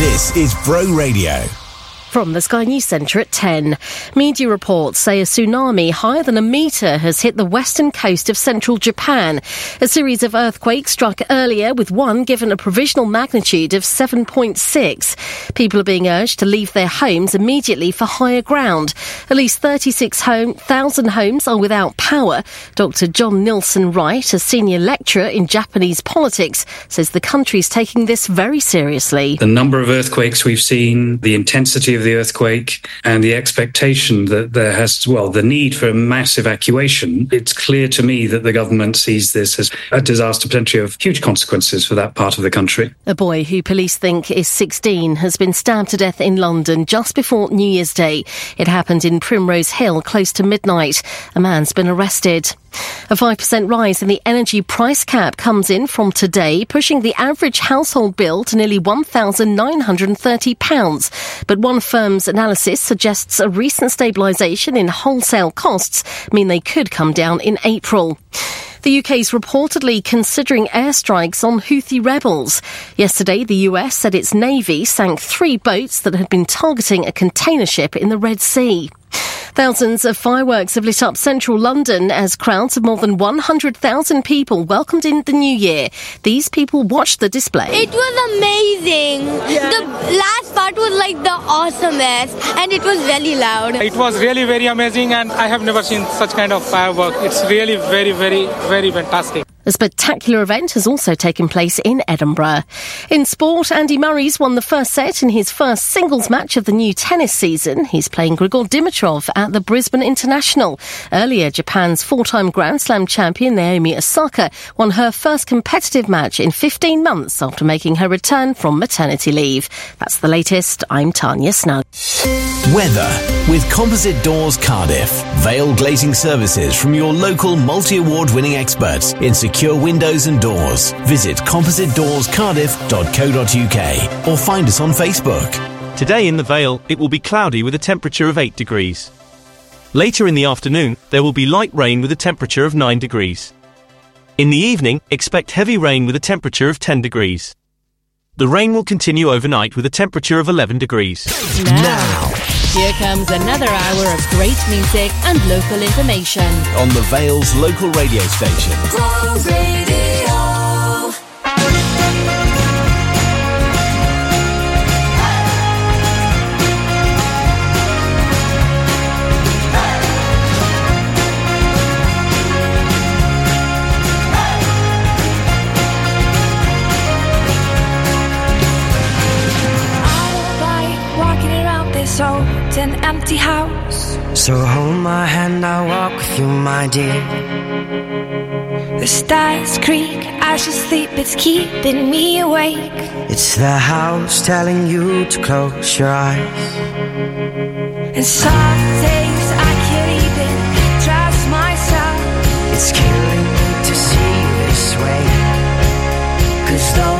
This is Bro Radio. From the Sky News Centre at 10. Media reports say a tsunami higher than a metre has hit the western coast of central Japan. A series of earthquakes struck earlier, with one given a provisional magnitude of 7.6. People are being urged to leave their homes immediately for higher ground. At least 36,000 homes are without power. Dr. John Nilsson Wright, a senior lecturer in Japanese politics, says the country is taking this very seriously. The number of earthquakes we've seen, the intensity of the earthquake and the expectation that there has, well, the need for a massive evacuation, it's clear to me that the government sees this as a disaster potentially of huge consequences for that part of the country. A boy who police think is 16 has been stabbed to death in London just before New Year's Day. It happened in Primrose Hill close to midnight. A man's been arrested. A 5% rise in the energy price cap comes in from today, pushing the average household bill to nearly £1,930. But one firm's analysis suggests a recent stabilisation in wholesale costs mean they could come down in April. The UK is reportedly considering airstrikes on Houthi rebels. Yesterday, the US said its navy sank three boats that had been targeting a container ship in the Red Sea. Thousands of fireworks have lit up central London as crowds of more than 100,000 people welcomed in the new year. These people watched the display. It was amazing. Yeah. The last part was like the awesomest and it was really loud. It was really very amazing and I have never seen such kind of firework. It's really very, very, very fantastic. A spectacular event has also taken place in Edinburgh. In sport, Andy Murray's won the first set in his first singles match of the new tennis season. He's playing Grigor Dimitrov at the Brisbane International. Earlier, Japan's four-time Grand Slam champion Naomi Osaka won her first competitive match in 15 months after making her return from maternity leave. That's the latest. I'm Tanya Snug. Weather with Composite Doors Cardiff. Vale glazing services from your local multi-award winning experts in secure windows and doors. Visit compositedoorscardiff.co.uk or find us on Facebook. Today in the Vale, it will be cloudy with a temperature of 8 degrees. Later in the afternoon, there will be light rain with a temperature of 9 degrees. In the evening, expect heavy rain with a temperature of 10 degrees. The rain will continue overnight with a temperature of 11 degrees. Now, now. Here comes another hour of great music and local information. On the Vale's local radio station. An empty house. So hold my hand, I'll walk with you, my dear. The stars creak as you sleep, it's keeping me awake. It's the house telling you to close your eyes. And some days I can't even trust myself. It's killing me to see you this way. Cause though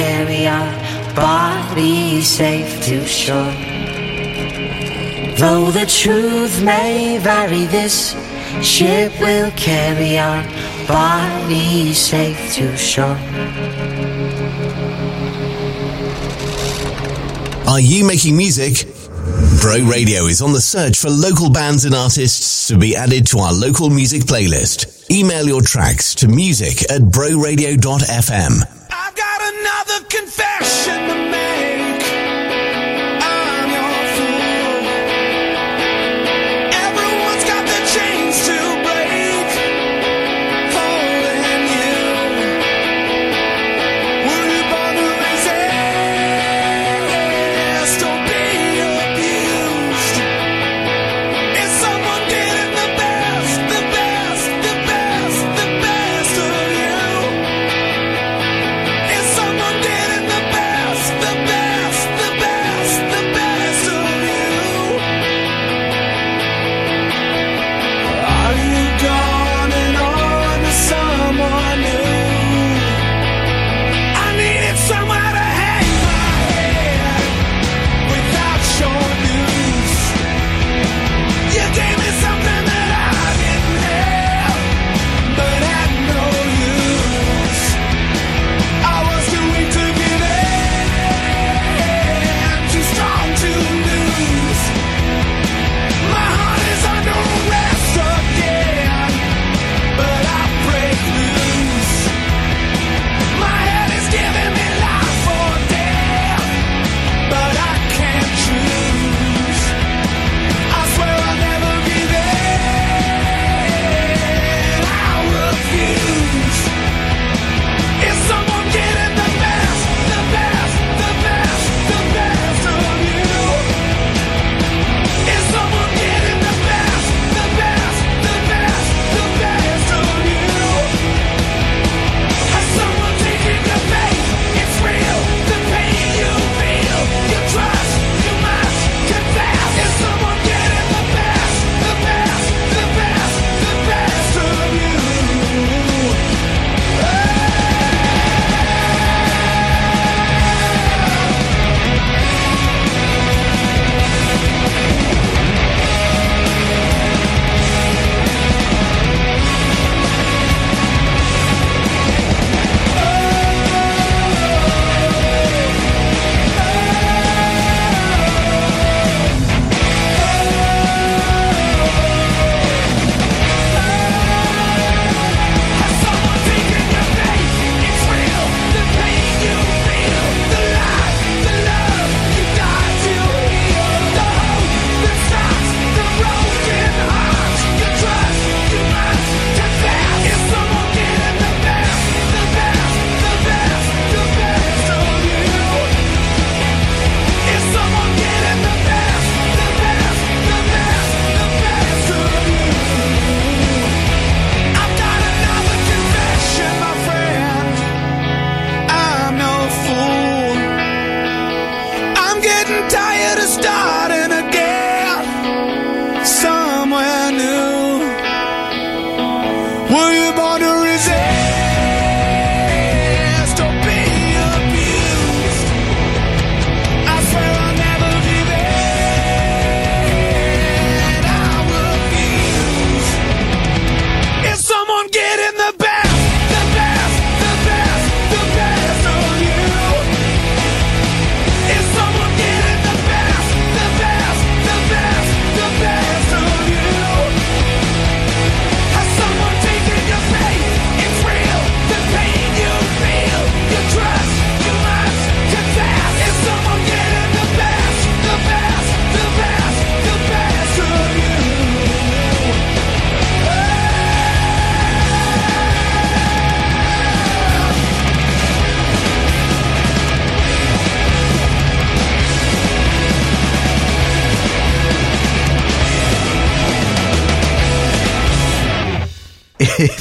carry our bodies safe to shore. Though the truth may vary, this ship will carry our bodies safe to shore. Are you making music? Bro Radio is on the search for local bands and artists to be added to our local music playlist. Email your tracks to music at broradio.fm.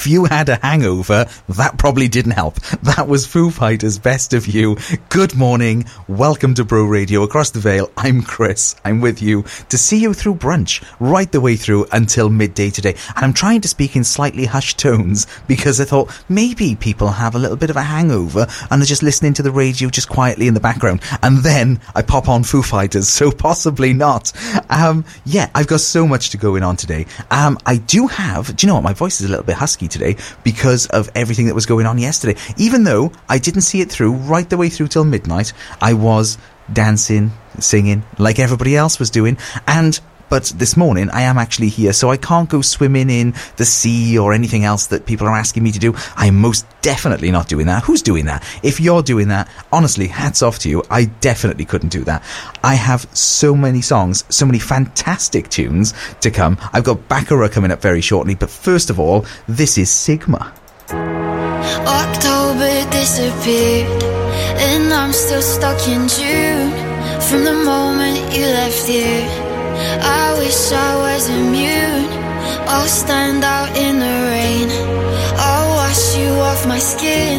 you had a hangover, that probably didn't help. That was Foo Fighters' Best of You. Good morning. Welcome to Bro Radio across the Vale. I'm Chris. I'm with you to see you through brunch right the way through until midday today. And I'm trying to speak in slightly hushed tones because I thought maybe people have a little bit of a hangover and are just listening to the radio just quietly in the background. And then I pop on Foo Fighters, so possibly not. Um, yeah, I've got so much to go in on today. Um, I do have, do you know what? My voice is a little bit husky today because of everything that was going on yesterday. Even though I didn't see it through right the way through till midnight, I was dancing, singing like everybody else was doing. And but this morning I am actually here, so I can't go swimming in the sea or anything else that people are asking me to do. I'm most definitely not doing that. Who's doing that? If you're doing that, honestly, hats off to you. I definitely couldn't do that. I have so many songs, so many fantastic tunes to come. I've got Baccara coming up very shortly, but first of all, this is Sigma. October disappeared, and I'm still stuck in June. From the moment you left here, I wish I was immune. I'll stand out in the rain, I'll wash you off my skin.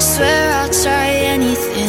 Swear I'll try anything.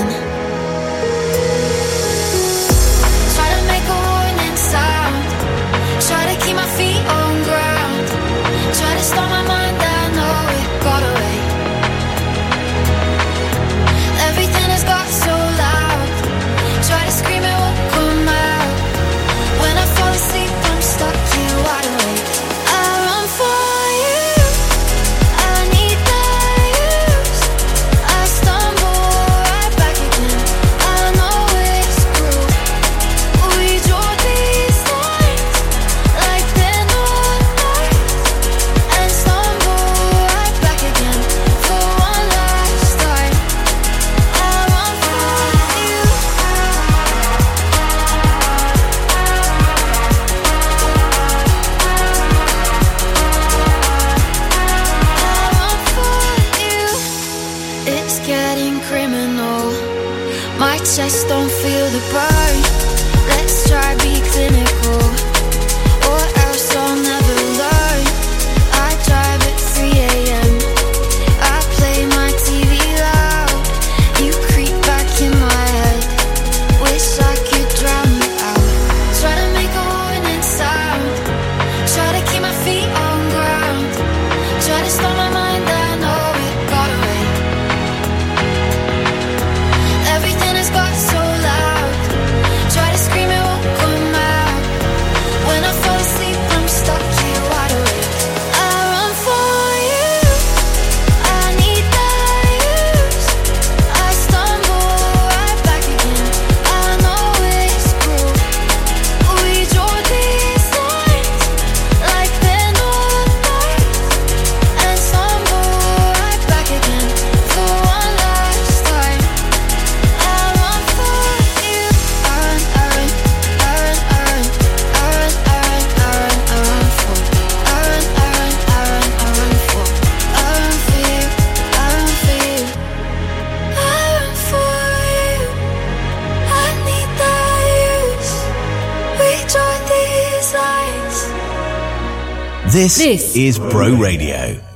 This, This is Bro Radio.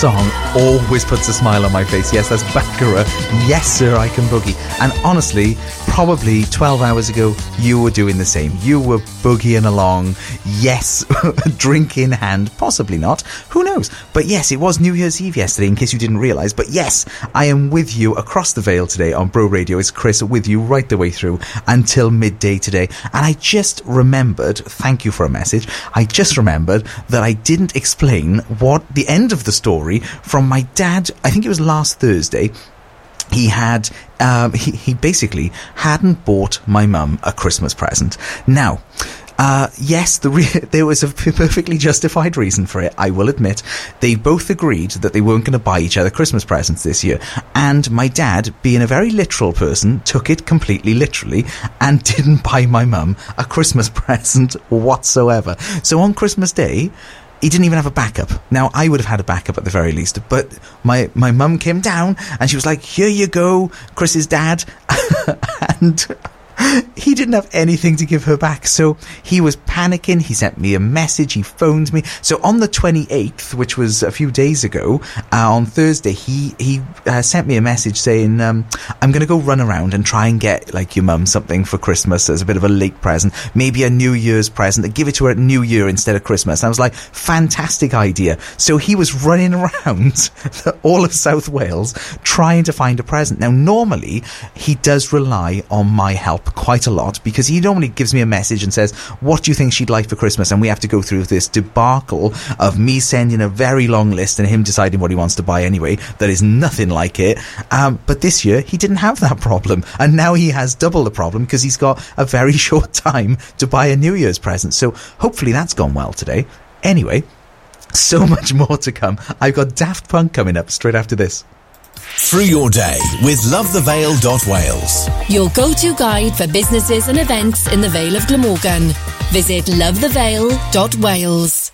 Song always puts a smile on my face. Yes, that's Baccara. Yes, sir, I can boogie. And honestly, probably 12 hours ago, you were doing the same. You were boogieing along. Yes, drink in hand. Possibly not. Who knows? But yes, it was New Year's Eve yesterday, in case you didn't realise. But yes, I am with you across the Vale today on Bro Radio. It's Chris with you right the way through until midday today. And I just remembered, thank you for a message, I just remembered that I didn't explain what the end of the story from my dad, I think it was last Thursday, he had um, he, he basically hadn't bought my mum a Christmas present. Now, uh, yes, the re- there was a perfectly justified reason for it. I will admit, they both agreed that they weren't going to buy each other Christmas presents this year, and my dad, being a very literal person, took it completely literally and didn't buy my mum a Christmas present whatsoever. So on Christmas Day, he didn't even have a backup. Now I would have had a backup at the very least, but my my mum came down and she was like, "Here you go, Chris's dad," and he didn't have anything to give her back. So he was panicking. He sent me a message. He phoned me. So on the 28th, which was a few days ago, uh, on Thursday, he, he uh, sent me a message saying, um, I'm going to go run around and try and get like your mum something for Christmas as a bit of a late present, maybe a New Year's present, give it to her at New Year instead of Christmas. And I was like, fantastic idea. So he was running around all of South Wales trying to find a present. Now, normally he does rely on my help quite a lot because he normally gives me a message and says, What do you think she'd like for Christmas? And we have to go through this debacle of me sending a very long list and him deciding what he wants to buy anyway. That is nothing like it. Um, but this year, he didn't have that problem. And now he has double the problem because he's got a very short time to buy a New Year's present. So hopefully that's gone well today. Anyway, so much more to come. I've got Daft Punk coming up straight after this. Through your day with lovethevale.wales. Your go-to guide for businesses and events in the Vale of Glamorgan. Visit lovethevale.wales.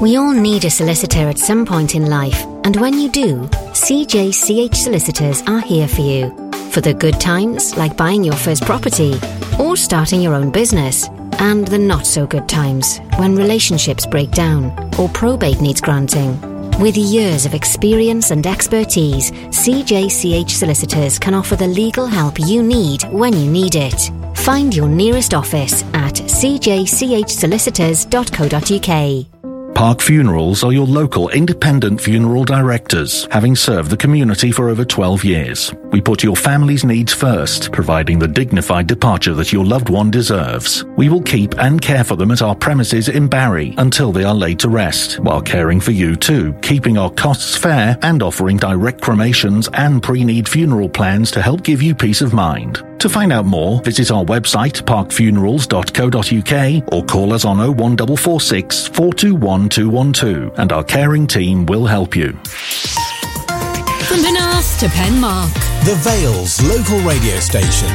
We all need a solicitor at some point in life, and when you do, CJCH Solicitors are here for you. For the good times, like buying your first property, or starting your own business, and the not so good times, when relationships break down, or probate needs granting. With years of experience and expertise, CJCH Solicitors can offer the legal help you need when you need it. Find your nearest office at cjchsolicitors.co.uk. Park Funerals are your local independent funeral directors, having served the community for over 12 years. We put your family's needs first, providing the dignified departure that your loved one deserves. We will keep and care for them at our premises in Barry until they are laid to rest, while caring for you too, keeping our costs fair and offering direct cremations and pre-need funeral plans to help give you peace of mind. To find out more, visit our website parkfunerals.co.uk or call us on 01446 421 212 and our caring team will help you. From Penarth to Penmark. The Vale's local radio station.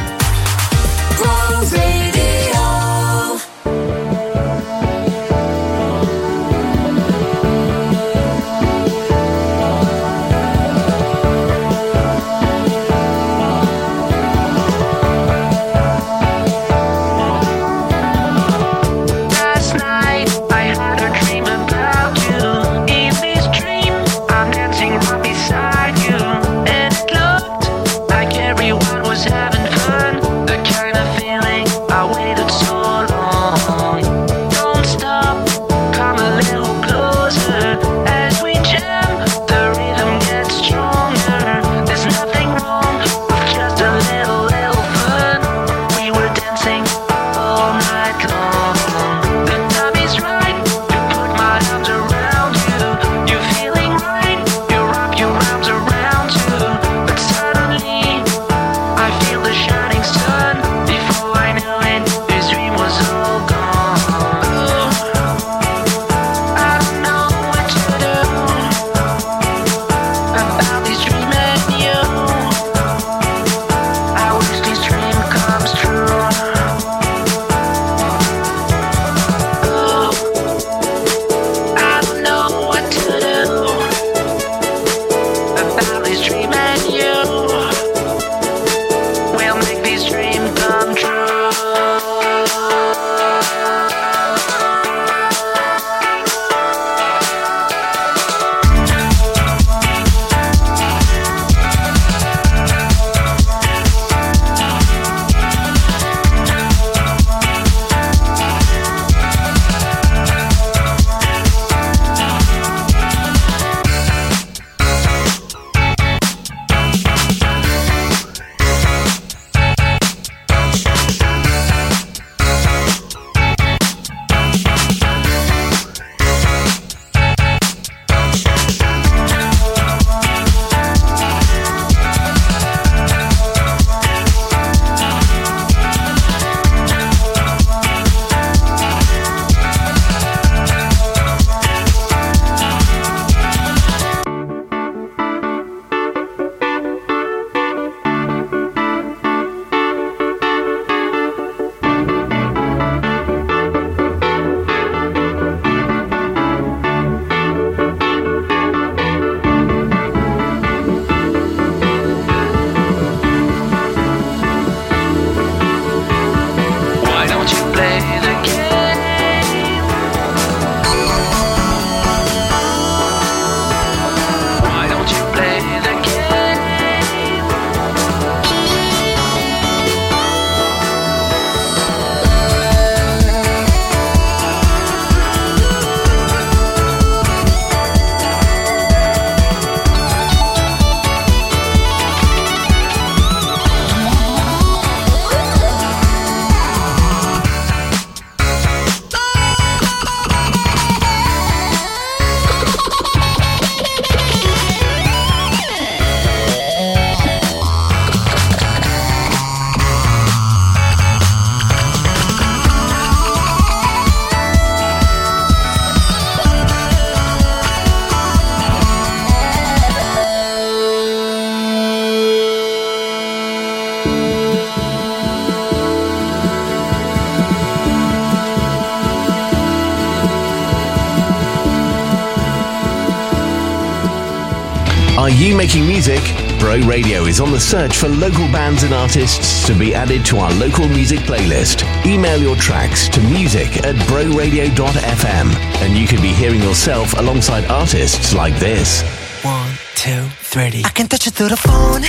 Are you making music? Bro Radio is on the search for local bands and artists to be added to our local music playlist. Email your tracks to music at broradio.fm and you could be hearing yourself alongside artists like this. One, two, three. I can touch you through the phone,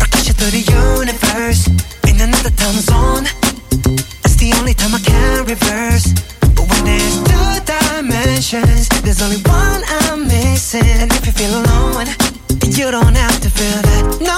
or touch you through the universe. In another time zone, that's the only time I can reverse. But when there's two dimensions. There's only one I'm missing. And if you feel alone, you don't have to feel that no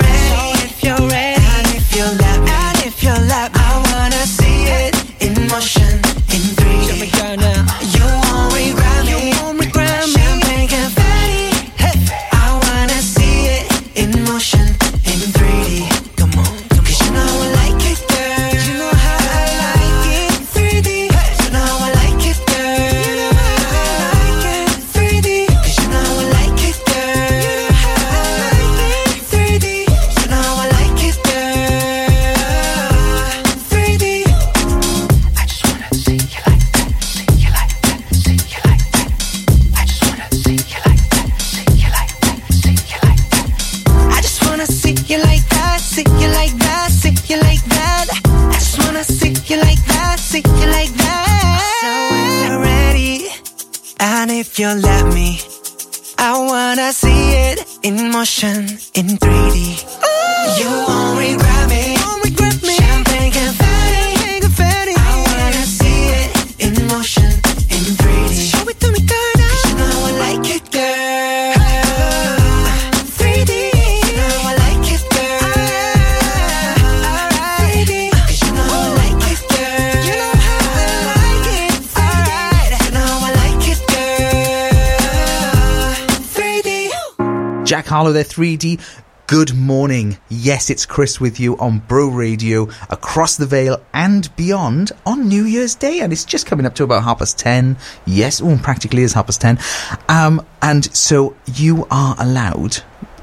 motion in 3D. You won't 3D. There, 3D. Good morning. Yes, it's Chris with you on Bro Radio across the Vale and beyond on New Year's Day, and it's just coming up to about half past ten. Yes, oh, practically is half past ten. Um, and so you are allowed.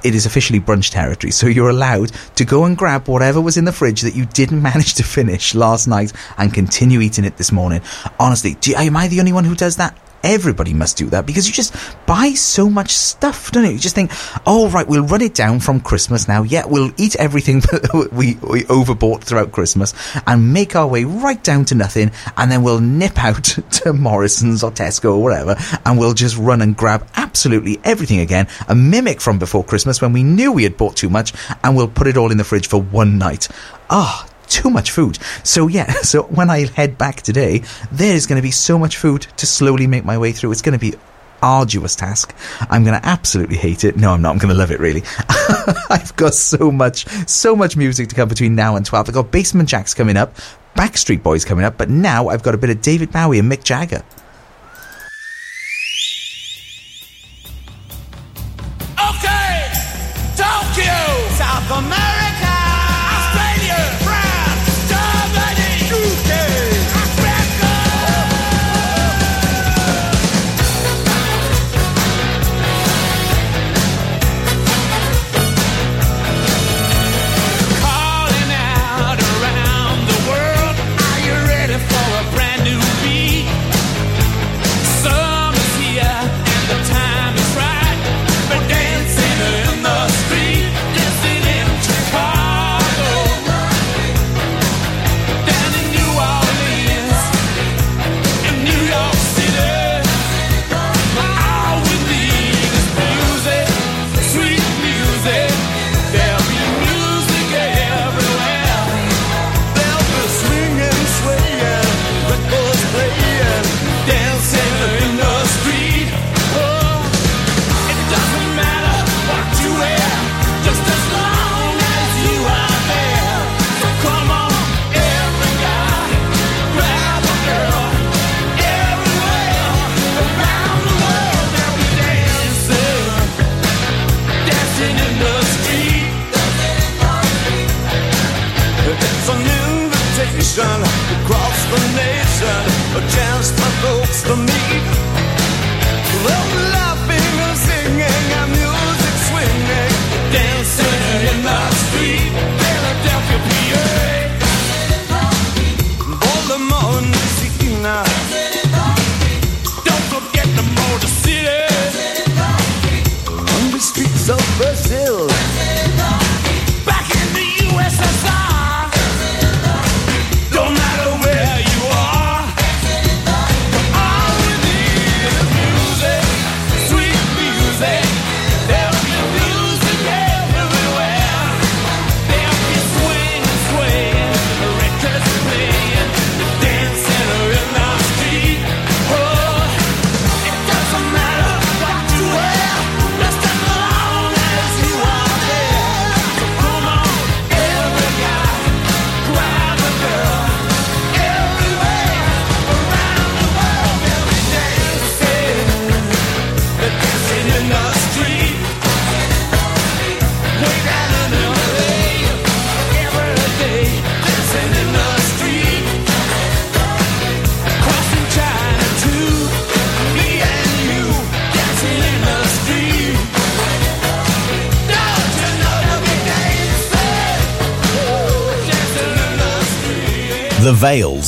It is officially brunch territory, so you're allowed to go and grab whatever was in the fridge that you didn't manage to finish last night and continue eating it this morning. Honestly, do, am I the only one who does that? Everybody must do that because you just buy so much stuff, don't you? You just think, oh, right, we'll run it down from Christmas now. Yeah, we'll eat everything that we, we overbought throughout Christmas and make our way right down to nothing. And then we'll nip out to Morrison's or Tesco or whatever and we'll just run and grab absolutely everything again, a mimic from before Christmas when we knew we had bought too much and we'll put it all in the fridge for one night. Ah, too much food. So yeah, so when I head back today, there's going to be so much food to slowly make my way through. It's going to be arduous task. I'm going to absolutely hate it. No, I'm not. I'm going to love it really. I've got so much, so much music to come between now and 12. I've got Basement Jaxx coming up, Backstreet Boys coming up, but now I've got a bit of David Bowie and Mick Jagger.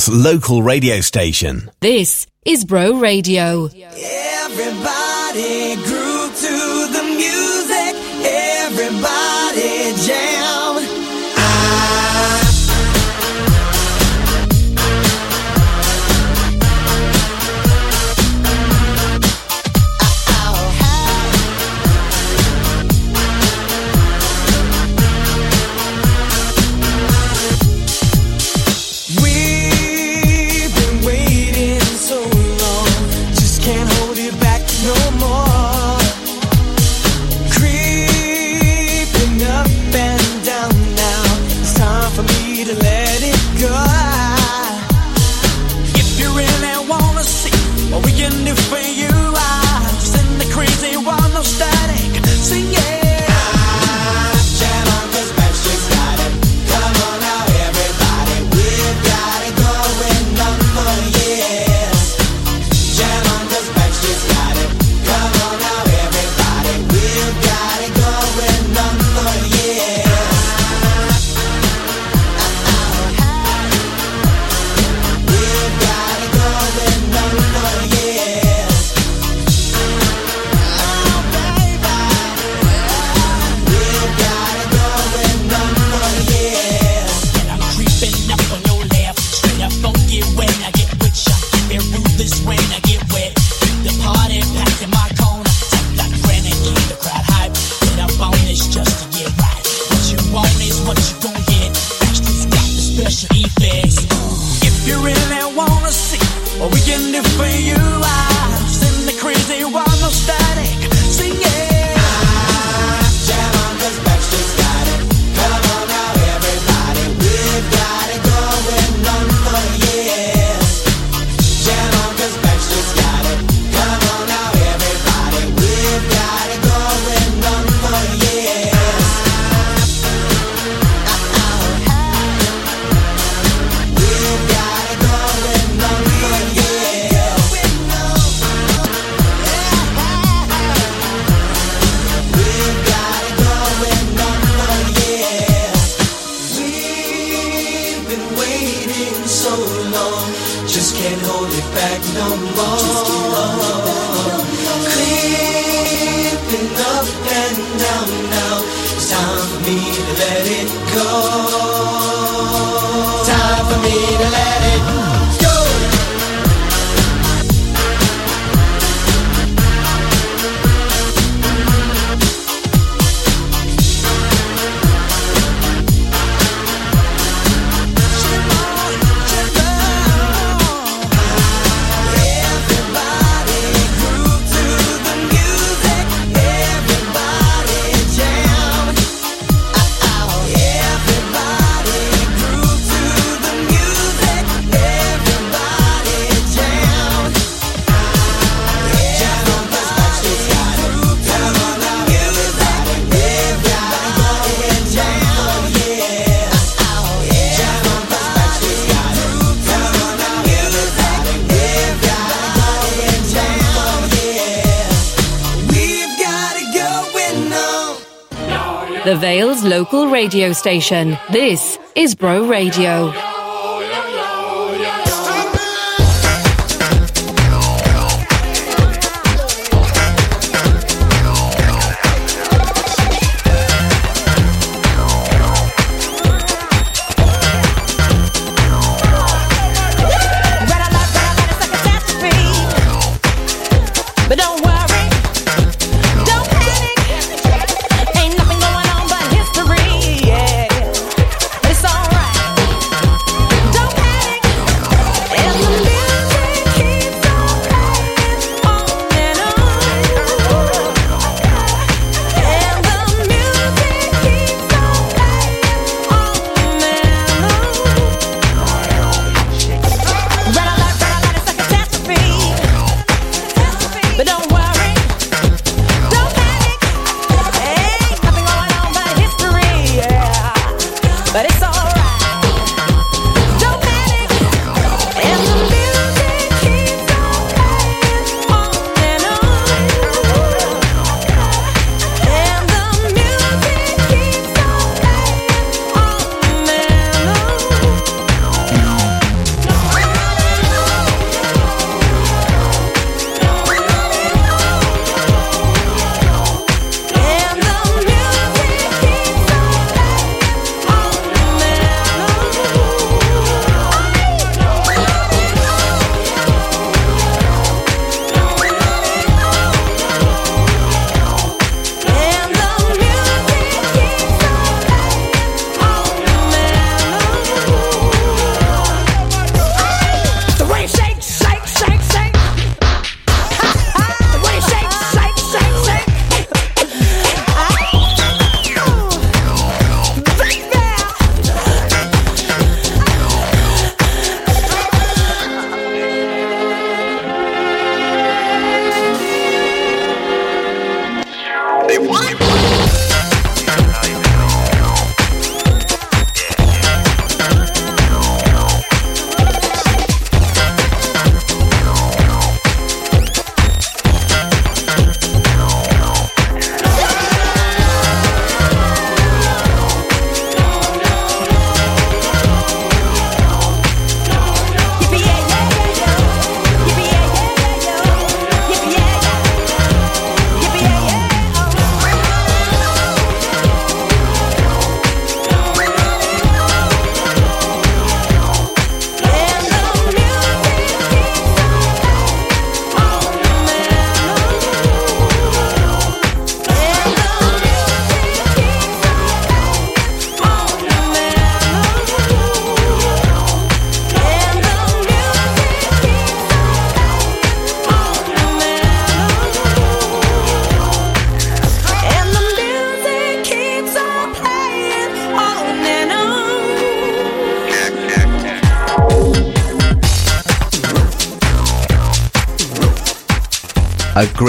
Local radio station. This is Bro Radio. Everybody grew radio station. This is Bro Radio.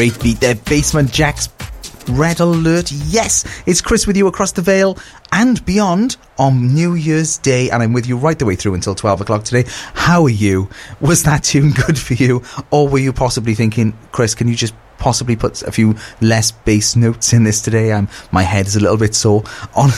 Great beat there. Basement Jaxx Red Alert. Yes, it's Chris with you across the Vale and beyond on New Year's Day, and I'm with you right the way through until 12 o'clock today. How are you? Was that tune good for you? Or were you possibly thinking, Chris, can you just possibly put a few less bass notes in this today? Um, my head is a little bit sore. On.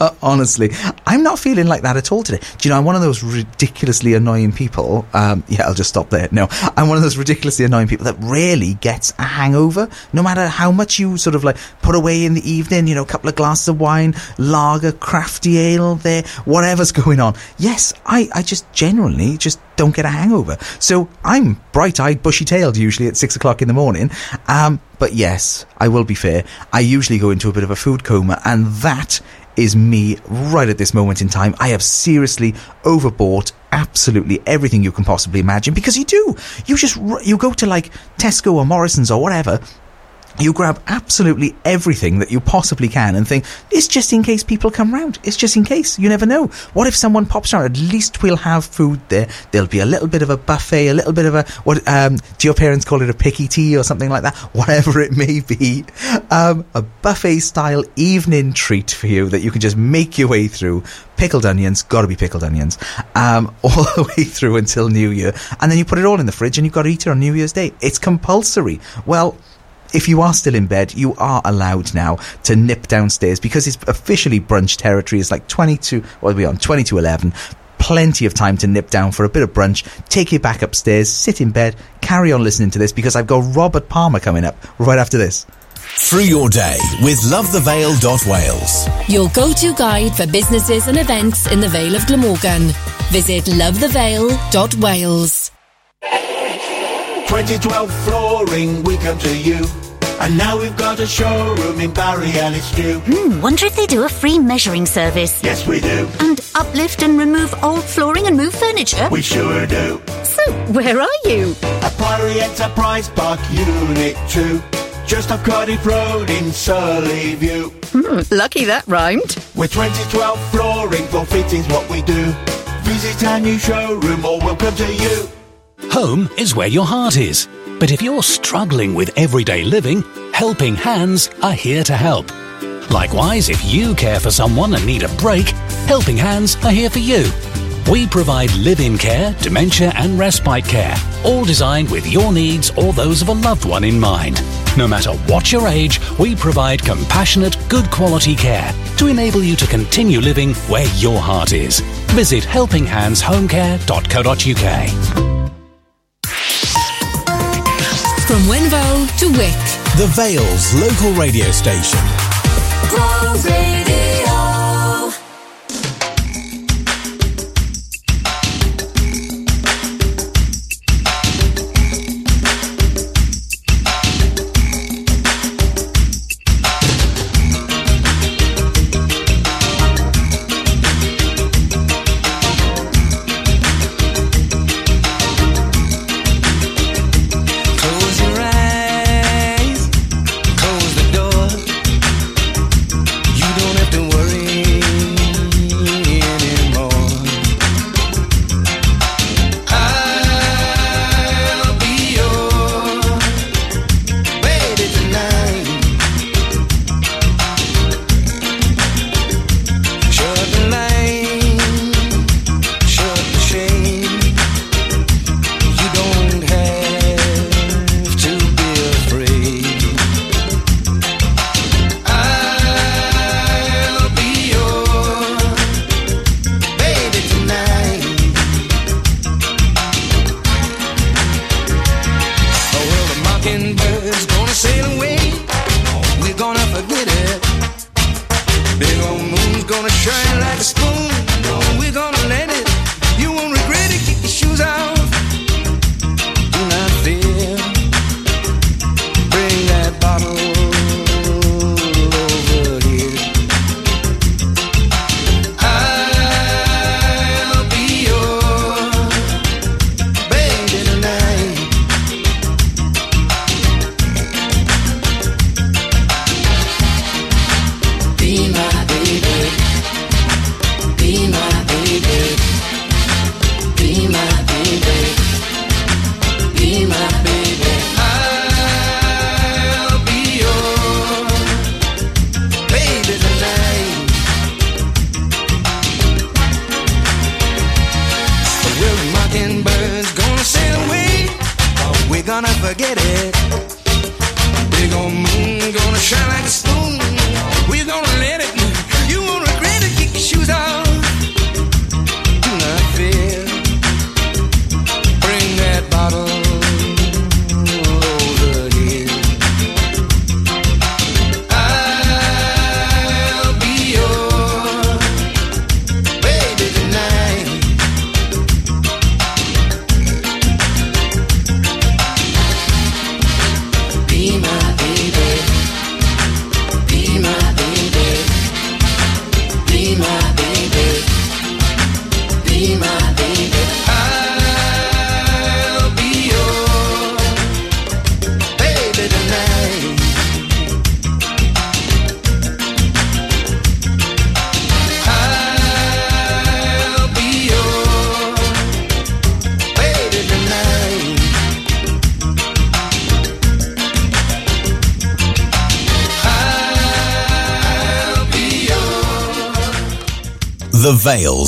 Honestly, I'm not feeling like that at all today. Do you know, I'm one of those ridiculously annoying people. Um, yeah, I'll just stop there. No, I'm one of those ridiculously annoying people that rarely gets a hangover, no matter how much you sort of like put away in the evening, you know, a couple of glasses of wine, lager, crafty ale there, whatever's going on. Yes, I, I just generally just don't get a hangover. So I'm bright eyed, bushy tailed usually at six o'clock in the morning. Um, but yes, I will be fair. I usually go into a bit of a food coma, and that is me right at this moment in time. I have seriously overbought absolutely everything you can possibly imagine because you do. You just you go to like Tesco or Morrison's or whatever. You grab absolutely everything that you possibly can and think, it's just in case people come round. It's just in case. You never know. What if someone pops around? At least we'll have food there. There'll be a little bit of a buffet, a little bit of a, what, um, do your parents call it a picky tea or something like that? Whatever it may be. Um, a buffet style evening treat for you that you can just make your way through. Pickled onions, gotta be pickled onions, um, all the way through until New Year. And then you put it all in the fridge and you've got to eat it on New Year's Day. It's compulsory. Well, if you are still in bed, you are allowed now to nip downstairs because it's officially brunch territory. It's like 22, what are we on? 22 11. Plenty of time to nip down for a bit of brunch, take you back upstairs, sit in bed, carry on listening to this because I've got Robert Palmer coming up right after this. Through your day with lovethevale.wales. Your go-to guide for businesses and events in the Vale of Glamorgan. Visit lovethevale.wales. 2012 flooring, we come to you. And now we've got a showroom in Barry and it's due. Hmm, wonder if they do a free measuring service. Yes, we do. And uplift and remove old flooring and move furniture? We sure do. So, where are you? At Priory Enterprise Park, Unit 2. Just off Cardiff Road in Surley View. Hmm, lucky that rhymed. With 2012 flooring, for fittings what we do. Visit our new showroom or we'll to you. Home is where your heart is. But if you're struggling with everyday living, Helping Hands are here to help. Likewise, if you care for someone and need a break, Helping Hands are here for you. We provide live in care, dementia, and respite care, all designed with your needs or those of a loved one in mind. No matter what your age, we provide compassionate, good quality care to enable you to continue living where your heart is. Visit helpinghandshomecare.co.uk. From Wenvoe to Wick. The Vale's local radio station. Close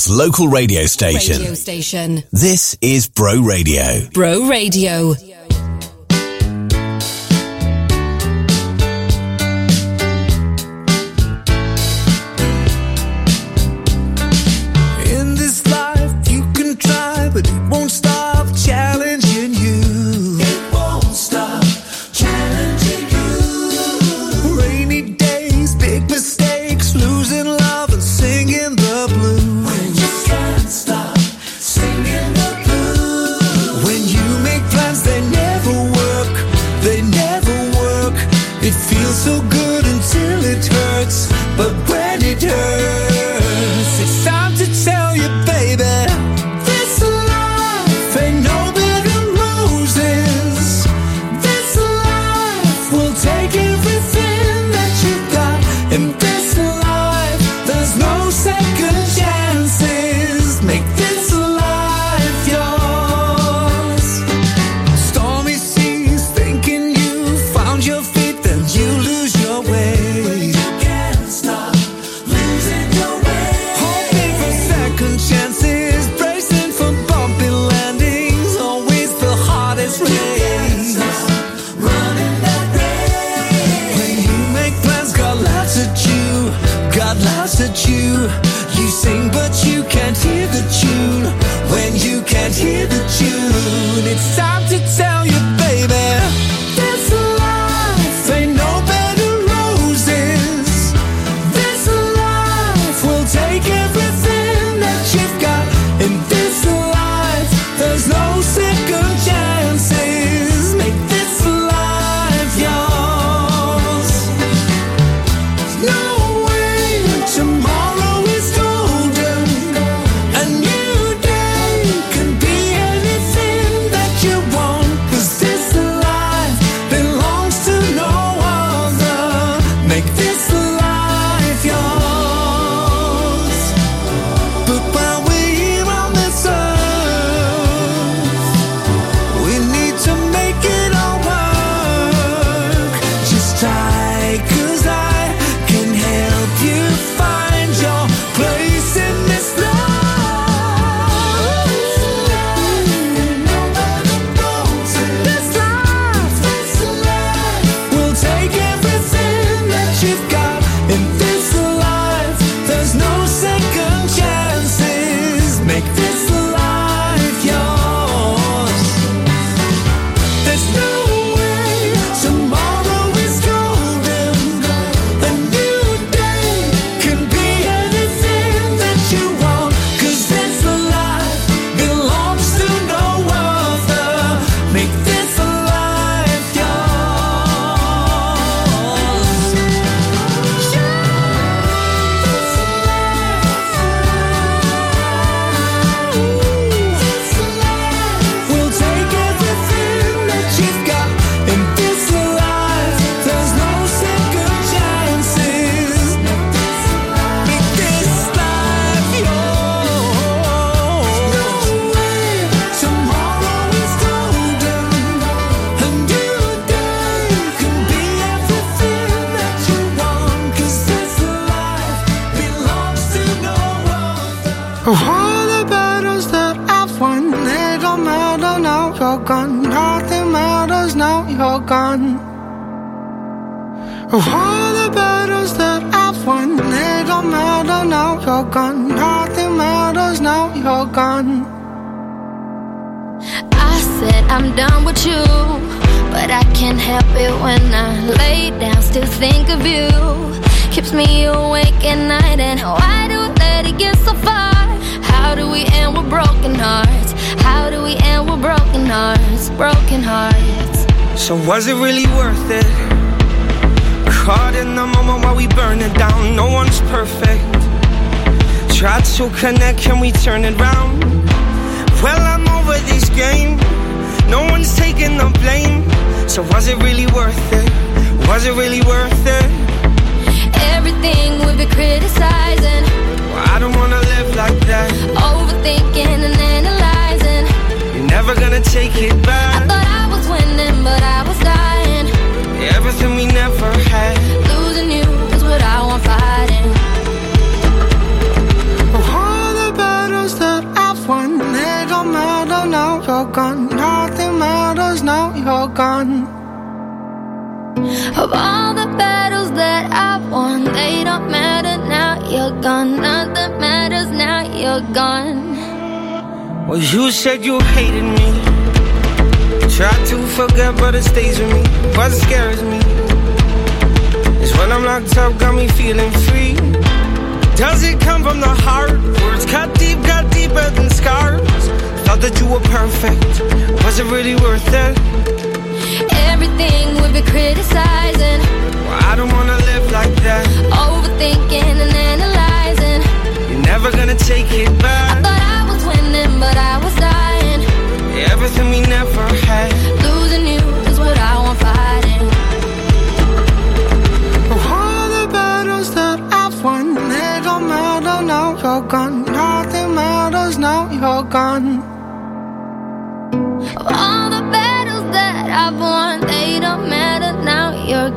Local radio station. Radio station. This is Bro Radio. Bro Radio.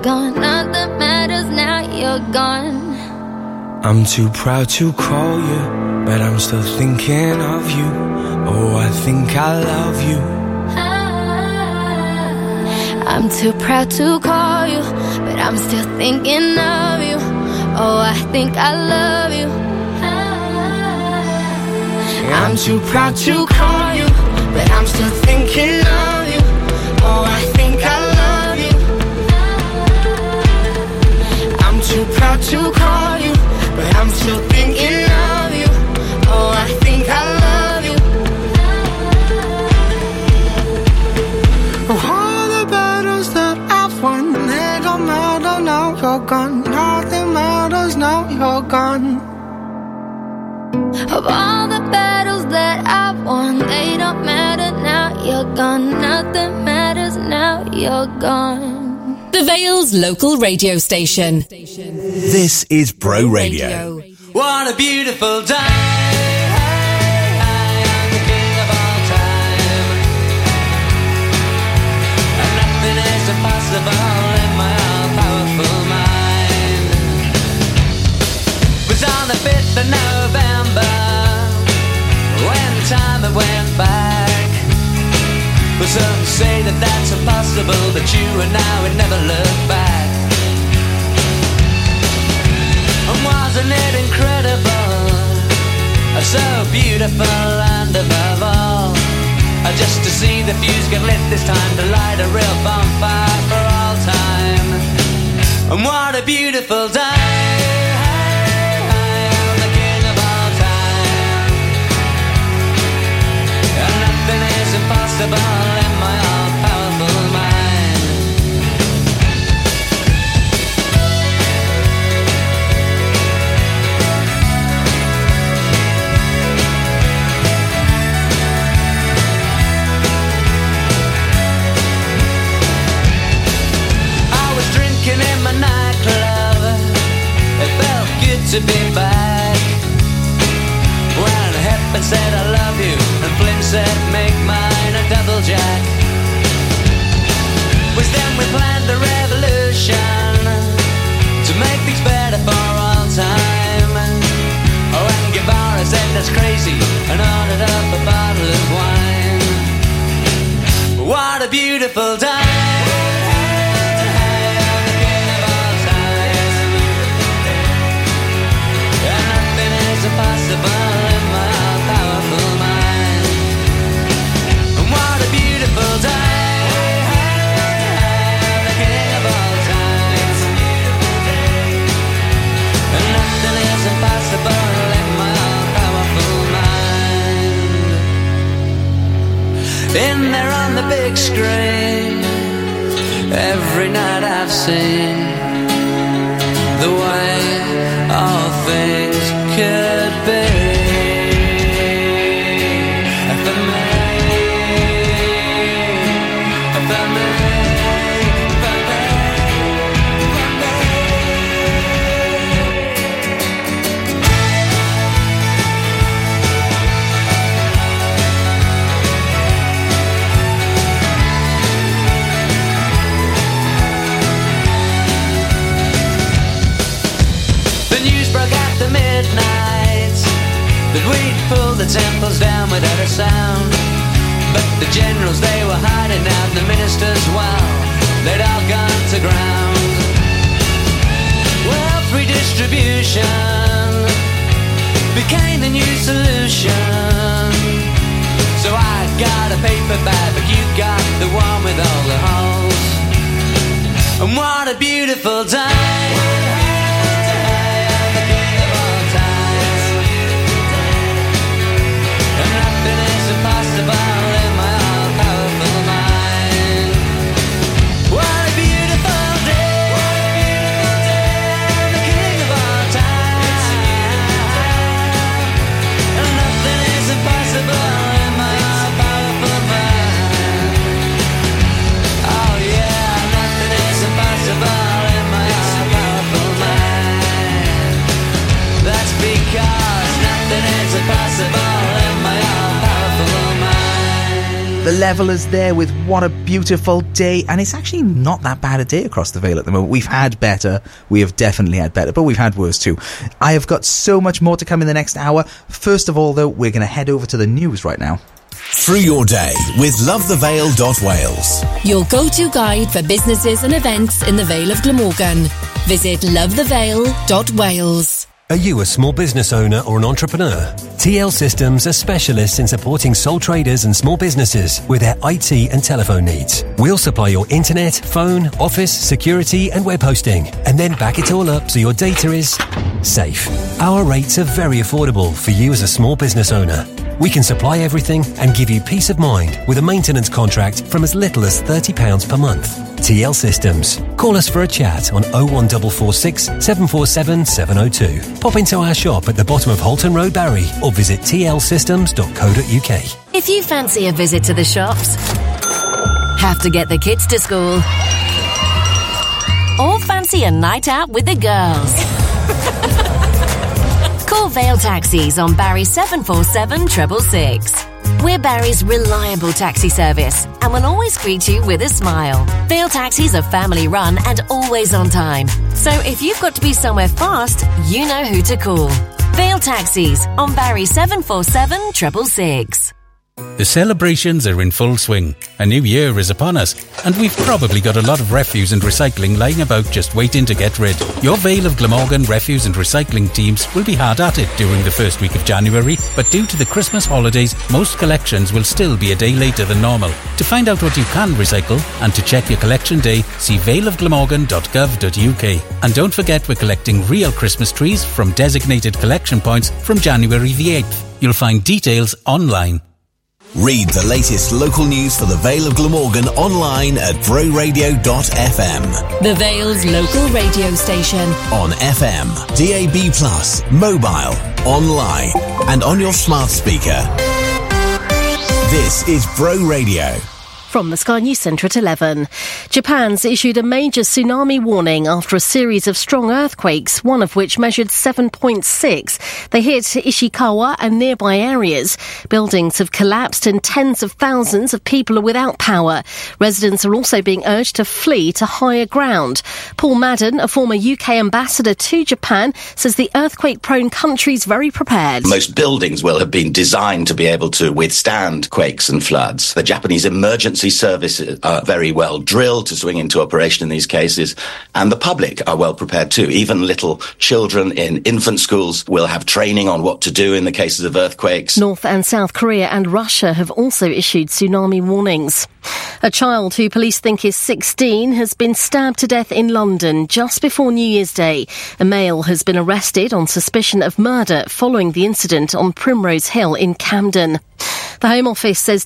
Gone. Nothing matters now. You're gone. I'm too proud to call you, but I'm still thinking of you. Oh, I think I love you. Ah, I'm too proud to call you, but I'm still thinking of you. Oh, I think I love you. Ah, I'm too proud to call you, but I'm still thinking of you. Oh, I to call you, but I'm still thinking of you. Oh, I think I love you. All the battles that I've won, they don't matter now, you're gone. Nothing matters now, you're gone. Of all the battles that I've won, they don't matter now. You're gone. Nothing matters now. You're gone. The Vale's local radio station. This is Bro Radio. What a beautiful day. The king of all time. And nothing is impossible in my all-powerful mind. Was on the 5th of November when time it went back. But some say that that's impossible, but you and I would never look back. Wasn't it incredible? So beautiful and above all uh, Just to see the fuse get lit this time To light a real bonfire for all time. And what a beautiful day. I'm to be back. When Hepburn said I love you, and Flynn said make mine a double jack. Was then we planned a revolution to make things better for all time. Oh, and Guevara said that's crazy and ordered up a bottle of wine. What a beautiful day. In there on the big screen, every night I've seen the way all things could mind. Is there with what a beautiful day, and it's actually not that bad a day across the Vale at the moment. We've had better, we have definitely had better, but we've had worse too. I have got so much more to come in the next hour. First of all, though, we're going to head over to the news right now. Through your day with lovethevale.wales. Your go-to guide for businesses and events in the Vale of Glamorgan. Visit lovethevale.wales. Are you a small business owner or an entrepreneur? TL Systems are specialists in supporting sole traders and small businesses with their IT and telephone needs. We'll supply your internet, phone, office, security, and web hosting, and then back it all up so your data is safe. Our rates are very affordable for you as a small business owner. We can supply everything and give you peace of mind with a maintenance contract from as little as £30 per month. TL Systems. Call us for a chat on 01446 747 702. Pop into our shop at the bottom of Holton Road, Barry, or visit tlsystems.co.uk. If you fancy a visit to the shops, have to get the kids to school, or fancy a night out with the girls. Call Vale Taxis on Barry 747 666. We're Barry's reliable taxi service and will always greet you with a smile. Vale Taxis are family run and always on time. So if you've got to be somewhere fast, you know who to call. Vale Taxis on Barry 747 666. The celebrations are in full swing. A new year is upon us, and we've probably got a lot of refuse and recycling lying about just waiting to get rid. Your Vale of Glamorgan refuse and recycling teams will be hard at it during the first week of January, but due to the Christmas holidays, most collections will still be a day later than normal. To find out what you can recycle and to check your collection day, see valeofglamorgan.gov.uk. And don't forget we're collecting real Christmas trees from designated collection points from January the 8th. You'll find details online. Read the latest local news for the Vale of Glamorgan online at broradio.fm. The Vale's local radio station. On FM, DAB+, mobile, online, and on your smart speaker. This is Bro Radio. From the Sky News Centre at 11. Japan's issued a major tsunami warning after a series of strong earthquakes, one of which measured 7.6. They hit Ishikawa and nearby areas. Buildings have collapsed and tens of thousands of people are without power. Residents are also being urged to flee to higher ground. Paul Madden, a former UK ambassador to Japan, says the earthquake prone country is very prepared. Most buildings will have been designed to be able to withstand quakes and floods. The Japanese Emergency emergency services are uh, very well drilled to swing into operation in these cases, and the public are well prepared too. Even little children in infant schools will have training on what to do in the cases of earthquakes. North and South Korea and Russia have also issued tsunami warnings. A child who police think is 16 has been stabbed to death in London just before New Year's Day. A male has been arrested on suspicion of murder following the incident on Primrose Hill in Camden. The Home Office says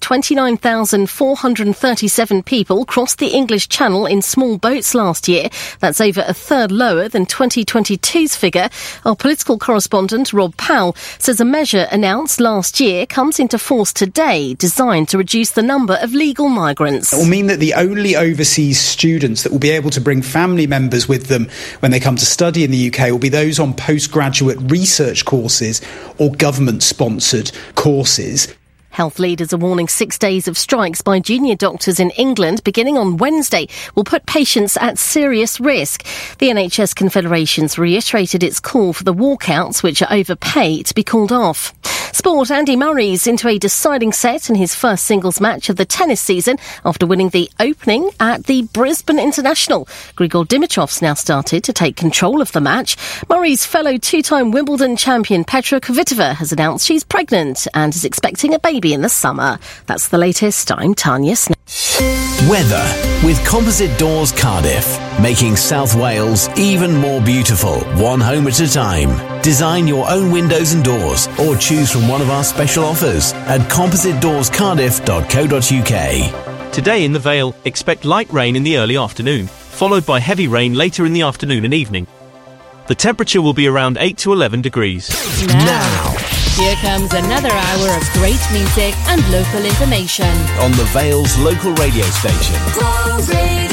29,437 people crossed the English Channel in small boats last year. That's over a third lower than 2022's figure. Our political correspondent, Rob Powell, says a measure announced last year comes into force today, designed to reduce the number of legal migrants. It will mean that the only overseas students that will be able to bring family members with them when they come to study in the UK will be those on postgraduate research courses or government sponsored courses. Health leaders are warning six days of strikes by junior doctors in England beginning on Wednesday will put patients at serious risk. The NHS Confederation's reiterated its call for the walkouts, which are overpay, to be called off. Sport, Andy Murray's into a deciding set in his first singles match of the tennis season after winning the opening at the Brisbane International. Grigor Dimitrov's now started to take control of the match. Murray's fellow two-time Wimbledon champion Petra Kvitova has announced she's pregnant and is expecting a baby in the summer. That's the latest. I'm Tanya Smith. Weather with Composite Doors Cardiff, making South Wales even more beautiful, one home at a time. Design your own windows and doors or choose from one of our special offers at compositedoorscardiff.co.uk. Today in the Vale, expect light rain in the early afternoon, followed by heavy rain later in the afternoon and evening. The temperature will be around 8 to 11 degrees. Now, here comes another hour of great music and local information. On the Vale's local radio station.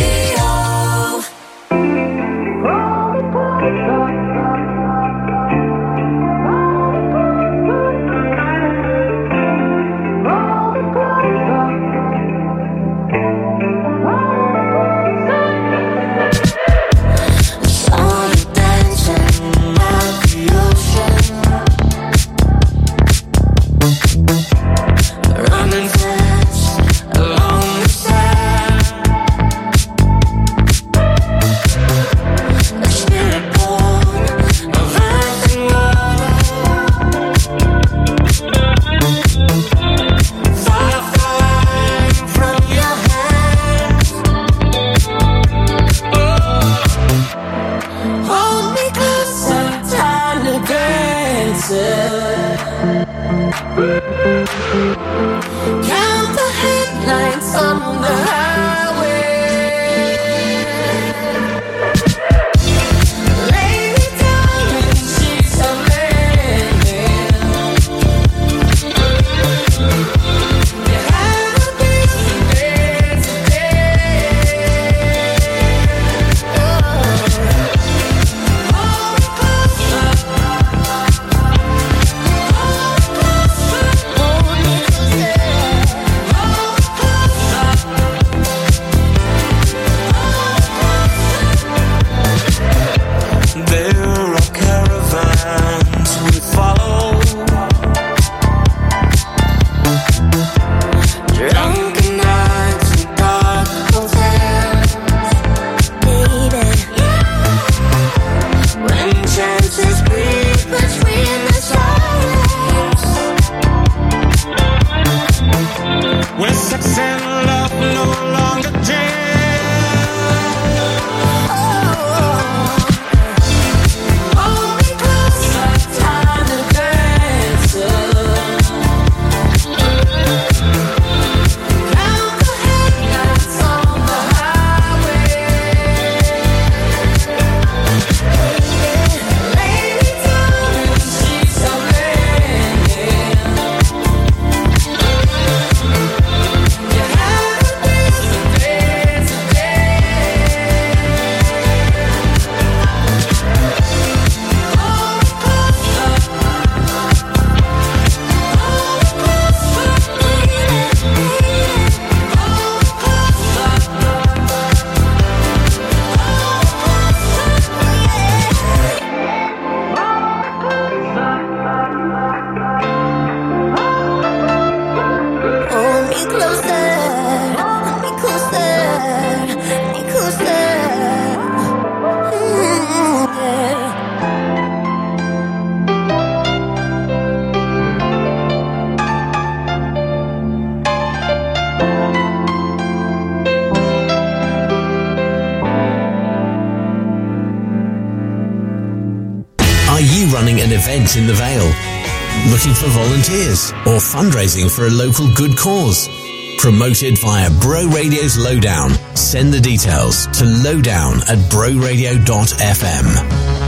Fundraising for a local good cause? Promoted via Bro Radio's Lowdown. Send the details to lowdown at broradio.fm.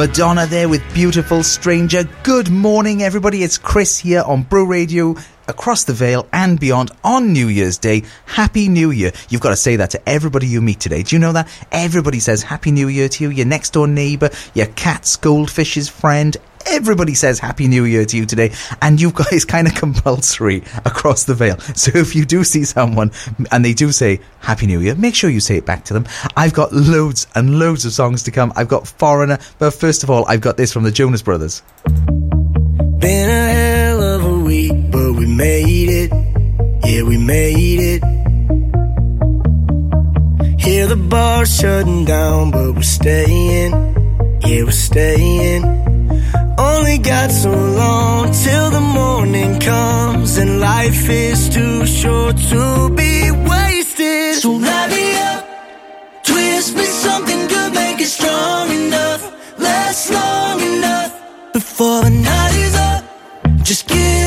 Madonna there with Beautiful Stranger. Good morning, everybody. It's Chris here on Bro Radio across the Vale and beyond on New Year's Day. Happy New Year. You've got to say that to everybody you meet today. Do you know that? Everybody says Happy New Year to you. Your next door neighbour, your cat's goldfish's friend. Everybody says Happy New Year to you today, and you guys kind of compulsory across the Vale. So if you do see someone and they do say Happy New Year, make sure you say it back to them. I've got loads and loads of songs to come. I've got Foreigner, but first of all, I've got this from the Jonas Brothers. Been a hell of a week, but we made it. Yeah, we made it. Hear the bar shutting down, but we're staying. Yeah, we're staying. Only got so long till the morning comes, and life is too short to be wasted. So light me up, twist me something good, make it strong enough, last long enough before the night is up. Just give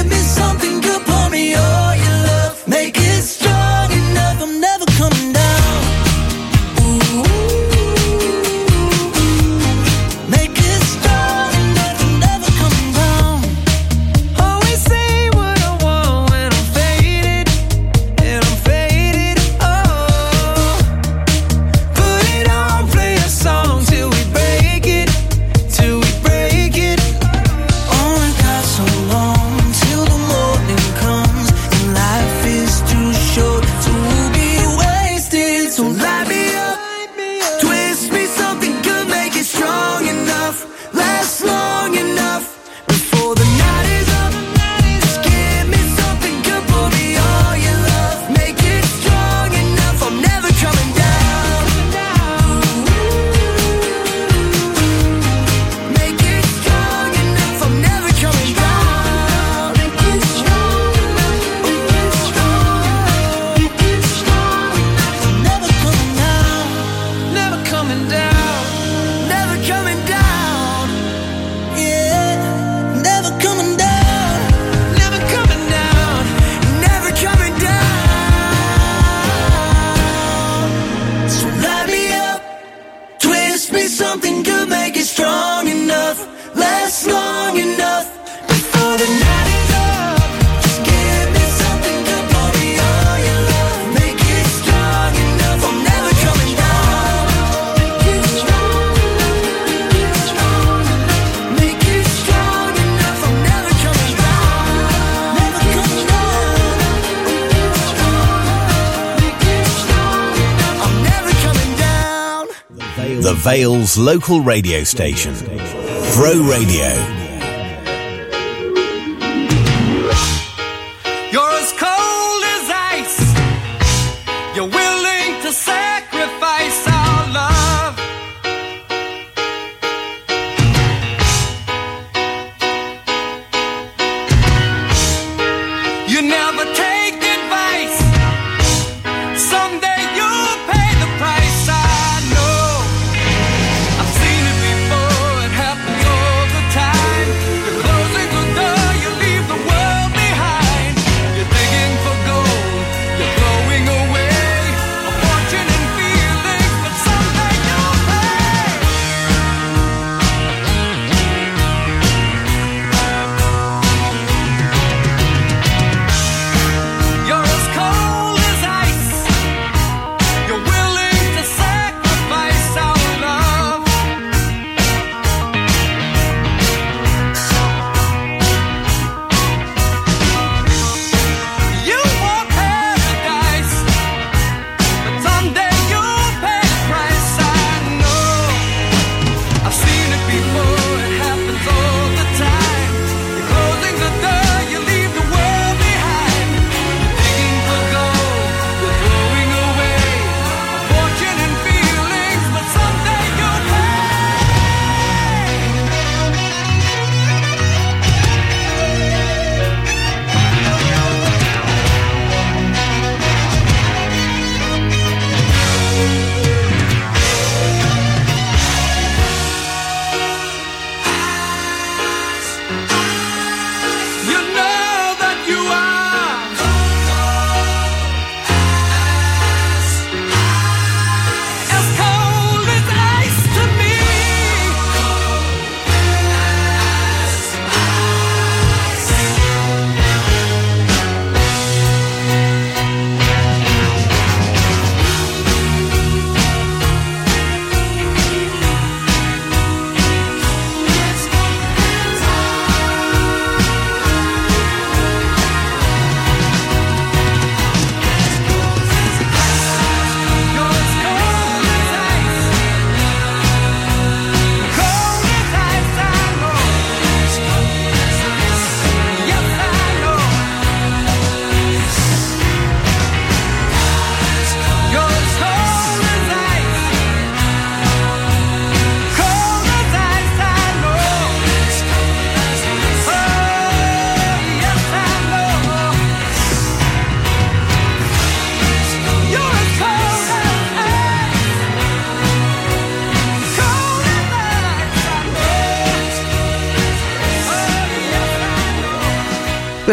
Local radio station. Bro Radio.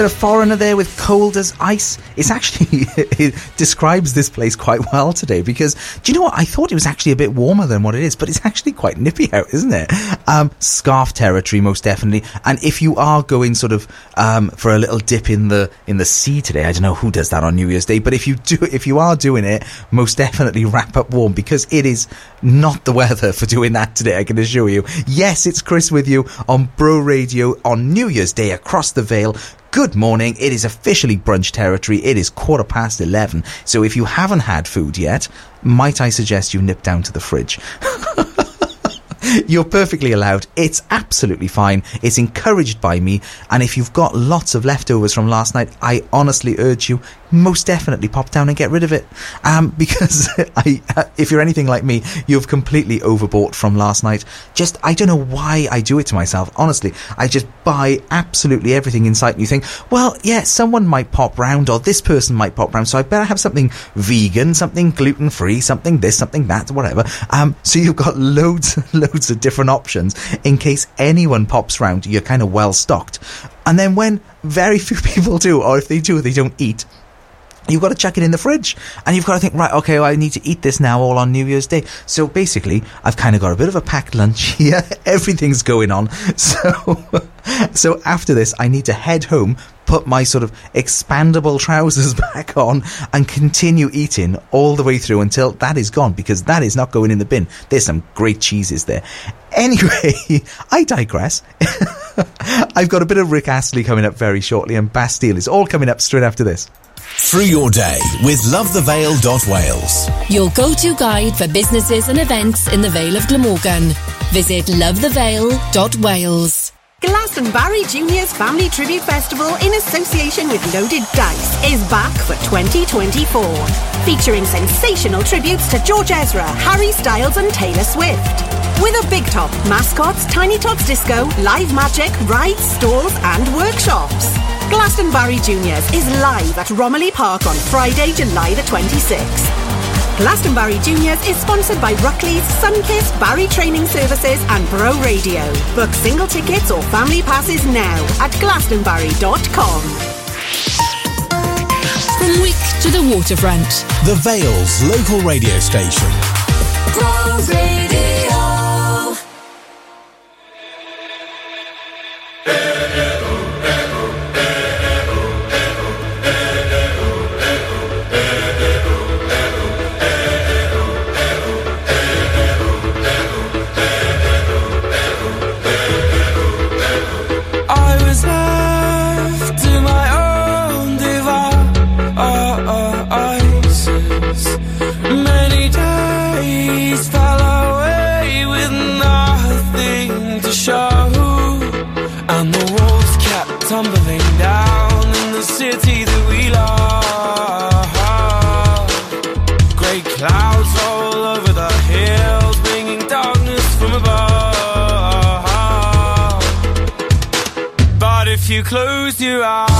pero foreigner there with cold as ice. It's actually it describes this place quite well today because do you know what? I thought it was actually a bit warmer than what it is, but it's actually quite nippy out, isn't it? Um, scarf territory, most definitely. And if you are going sort of um, for a little dip in the in the sea today, I don't know who does that on New Year's Day, but if you do, if you are doing it, most definitely wrap up warm because it is not the weather for doing that today. I can assure you. Yes, it's Chris with you on Bro Radio on New Year's Day across the Vale. Good morning. It is officially brunch territory. It is quarter past 11. So if you haven't had food yet, might I suggest you nip down to the fridge? You're perfectly allowed. It's absolutely fine. It's encouraged by me. And if you've got lots of leftovers from last night, I honestly urge you, most definitely pop down and get rid of it. Um, because I, if you're anything like me, you've completely overbought from last night. Just, I don't know why I do it to myself. Honestly, I just buy absolutely everything in sight and you think, well, yeah, someone might pop round or this person might pop round. So I better have something vegan, something gluten free, something this, something that, whatever. Um, so you've got loads, loads of different options in case anyone pops round. You're kind of well stocked. And then when very few people do, or if they do, they don't eat. You've got to chuck it in the fridge, and you've got to think, right? Okay, well, I need to eat this now, all on New Year's Day. So basically, I've kind of got a bit of a packed lunch here. Everything's going on. So, so after this, I need to head home, put my sort of expandable trousers back on, and continue eating all the way through until that is gone, because that is not going in the bin. There's some great cheeses there. Anyway, I digress. I've got a bit of Rick Astley coming up very shortly, and Bastille is all coming up straight after this. Through your day with lovethevale.wales. Your go-to guide for businesses and events in the Vale of Glamorgan. Visit lovethevale.wales. Glastonbury Juniors Family Tribute Festival in association with Loaded Dice is back for 2024. Featuring sensational tributes to George Ezra, Harry Styles and Taylor Swift. With a big top, mascots, Tiny Tots Disco, live magic, rides, stalls and workshops. Glastonbury Juniors is live at Romilly Park on Friday, July the 26th. Glastonbury Juniors is sponsored by Ruckley's, Sunkiss, Barry Training Services and Bro Radio. Book single tickets or family passes now at glastonbury.com. From Wick to the waterfront. The Vale's local radio station. Bro Radio. You close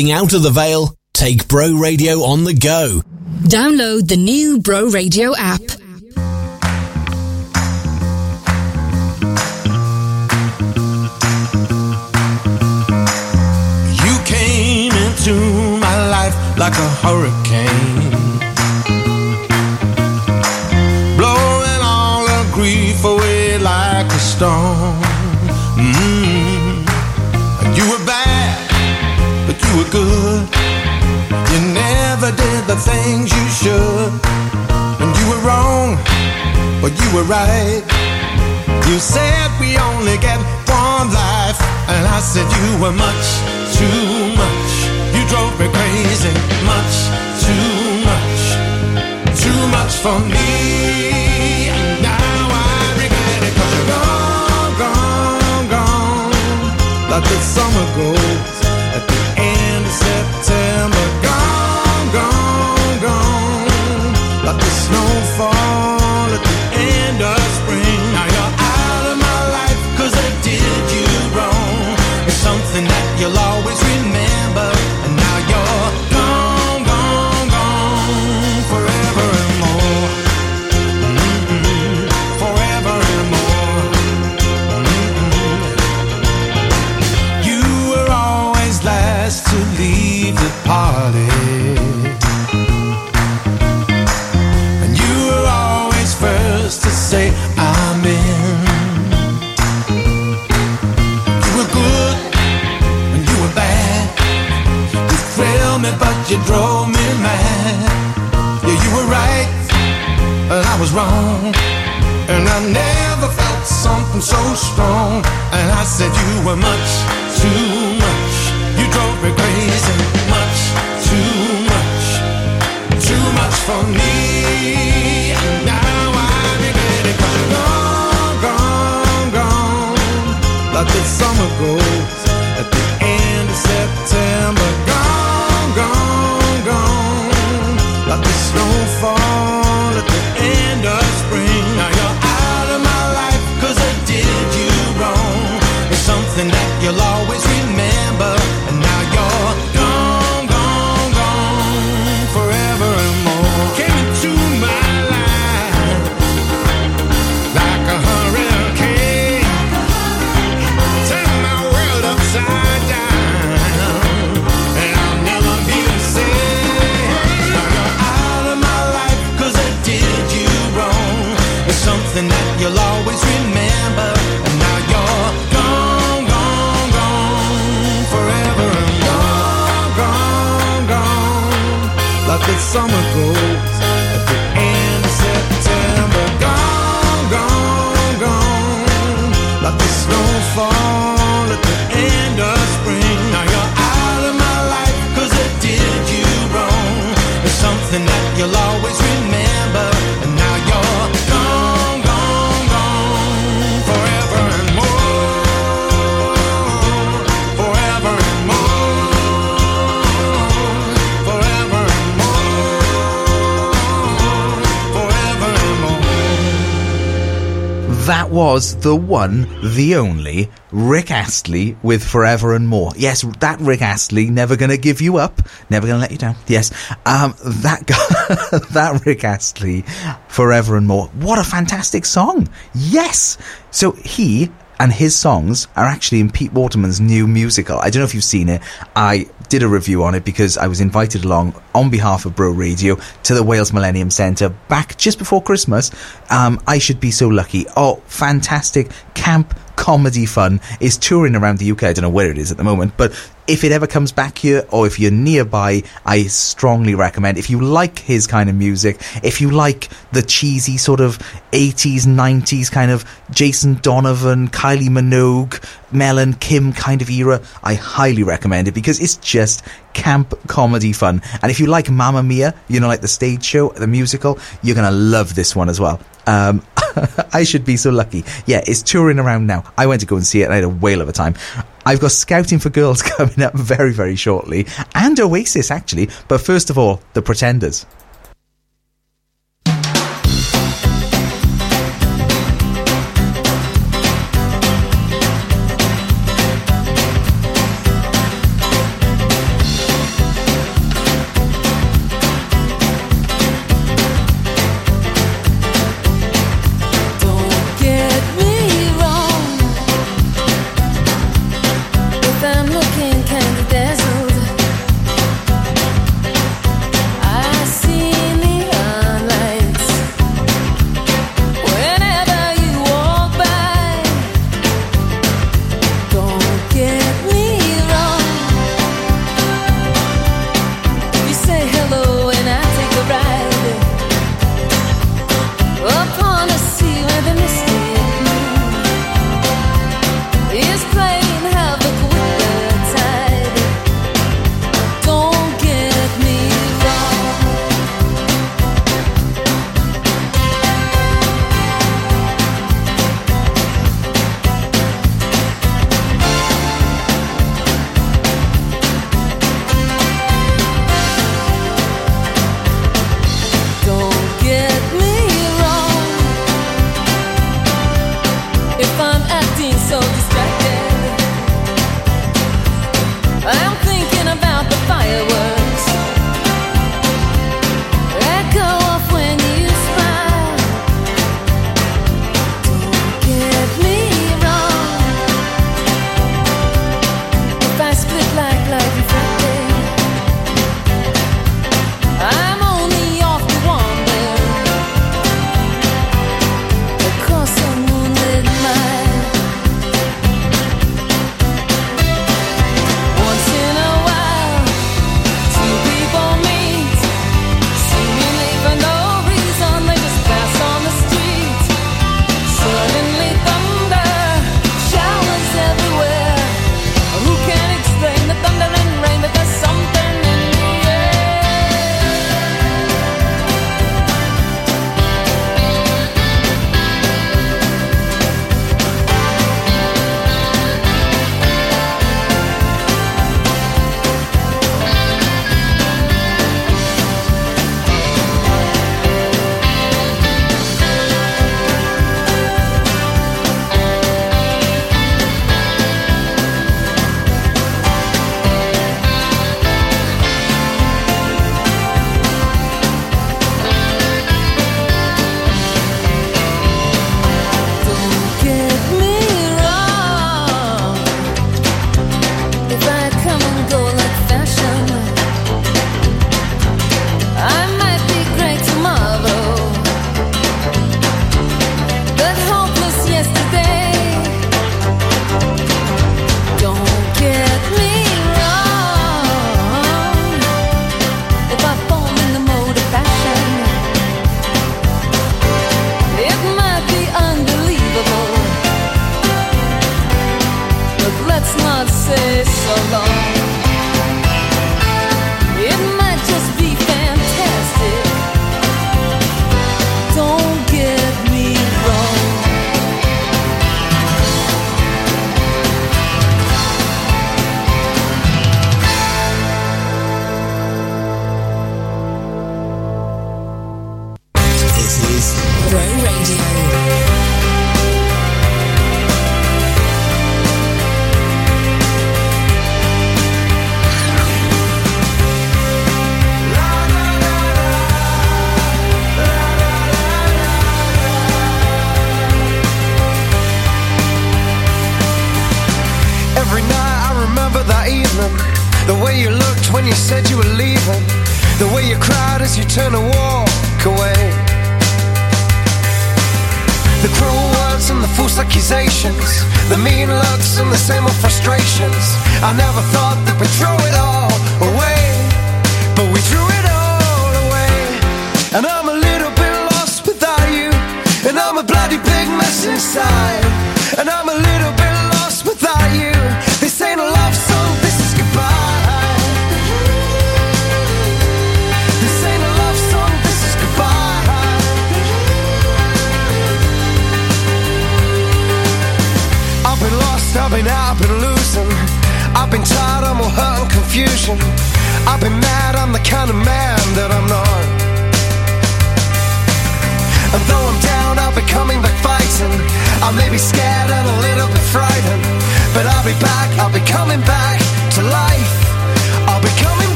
Heading out of the Vale? Take Bro Radio on the go. Download the new Bro Radio app. You came into my life like a hurricane, blowing all the grief away like a storm. Good. You never did the things you should. When you were wrong, Well, you were right. You said we only get one life, and I said you were much too much. You drove me crazy, much too much, too much for me. And now I regret it, you're gone, gone, gone. Like the summer goes you'll always remember. Was wrong. And I never felt something so strong. And I said you were much too much. You drove me crazy, much too much, too much for me. And now I regret it, 'cause you're gone, gone, gone. Like the summer goes something that you'll always remember. And now you're gone, gone, gone. Forever and more. Came into my life like a hurricane. Turn my world upside down. And I'll never be the same. You're out of my life 'cause I did you wrong. It's something that you'll always remember. Like the summer goes at the end of September. Gone, gone, gone. Like the snowfall at the end of spring. Now you're out of my life 'cause I did you wrong. It's something that you'll always remember. That was the one, the only, Rick Astley with Forever and More. Yes, that Rick Astley, never gonna give you up, never gonna let you down. Yes, um, that guy, that Rick Astley, Forever and More. What a fantastic song! Yes! So he and his songs are actually in Pete Waterman's new musical. I don't know if you've seen it. I did a review on it because I was invited along on behalf of Bro Radio to the Wales Millennium Centre back just before Christmas. Um, I should be so lucky. Oh, fantastic camp comedy fun is touring around the UK. I don't know where it is at the moment, but if it ever comes back here or if you're nearby, I strongly recommend. If you like his kind of music, if you like the cheesy sort of 80s, 90s kind of Jason Donovan, Kylie Minogue, Mel and Kim kind of era, I highly recommend it because it's just camp comedy fun. And if you like Mamma Mia, you know, like the stage show, the musical, you're going to love this one as well. Um, I should be so lucky. Yeah, it's touring around now. I went to go and see it and I had a whale of a time. I've got Scouting for Girls coming up very, very shortly. And Oasis, actually. But first of all, The Pretenders.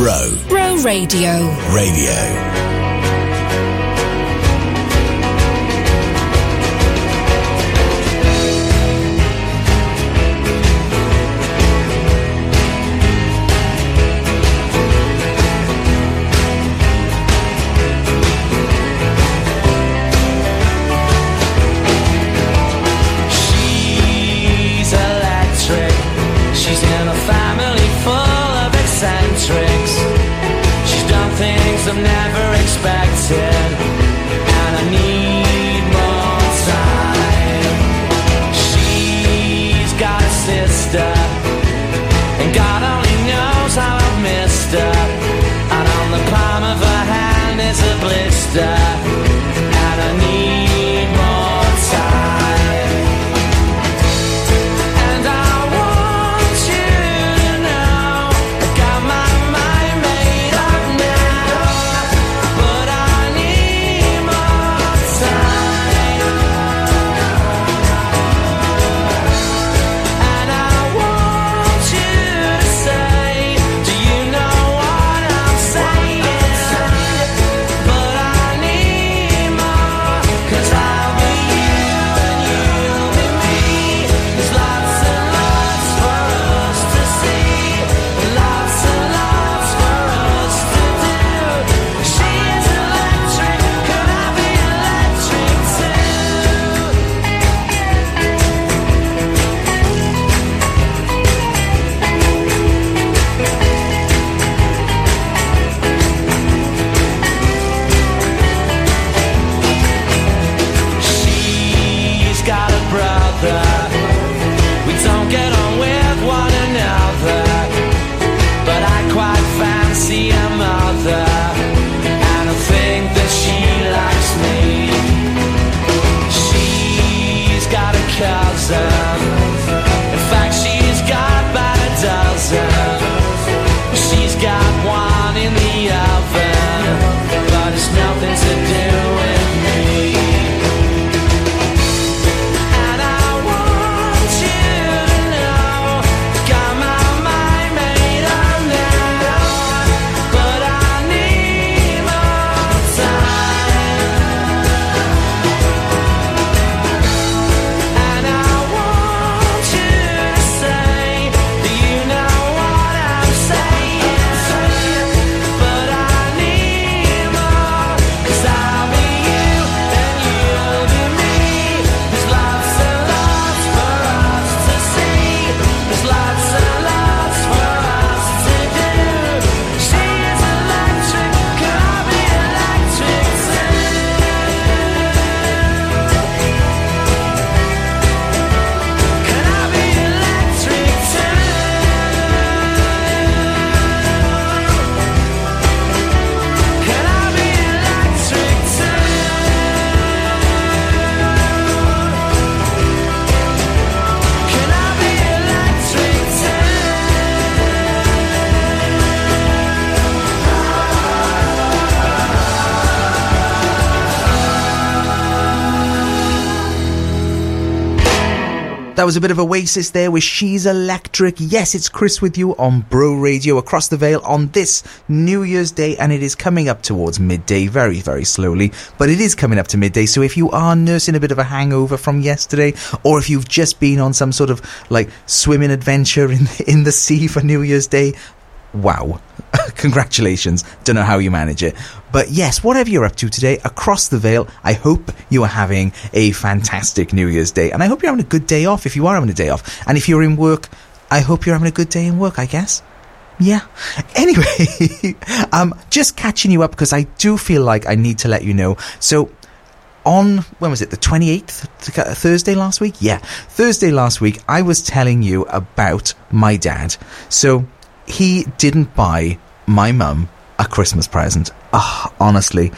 Bro Bro Radio. Radio. Was a bit of Oasis there with She's Electric. Yes, it's Chris with you on Bro Radio across the Vale on this New Year's Day, and it is coming up towards midday very, very slowly, but it is coming up to midday. So if you are nursing a bit of a hangover from yesterday, or if you've just been on some sort of like swimming adventure in in the sea for New Year's Day, wow. Congratulations. Don't know how you manage it. But yes, whatever you're up to today across the Vale, I hope you are having a fantastic New Year's Day. And I hope you're having a good day off if you are having a day off. And if you're in work, I hope you're having a good day in work, I guess. Yeah. Anyway, um, just catching you up because I do feel like I need to let you know. So, on when was it the 28th Th- thursday last week yeah thursday last week i was telling you about my dad so he didn't buy my mum a christmas present Ah, honestly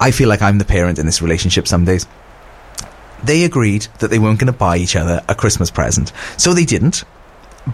i feel like i'm the parent in this relationship some days they agreed that they weren't going to buy each other a christmas present so they didn't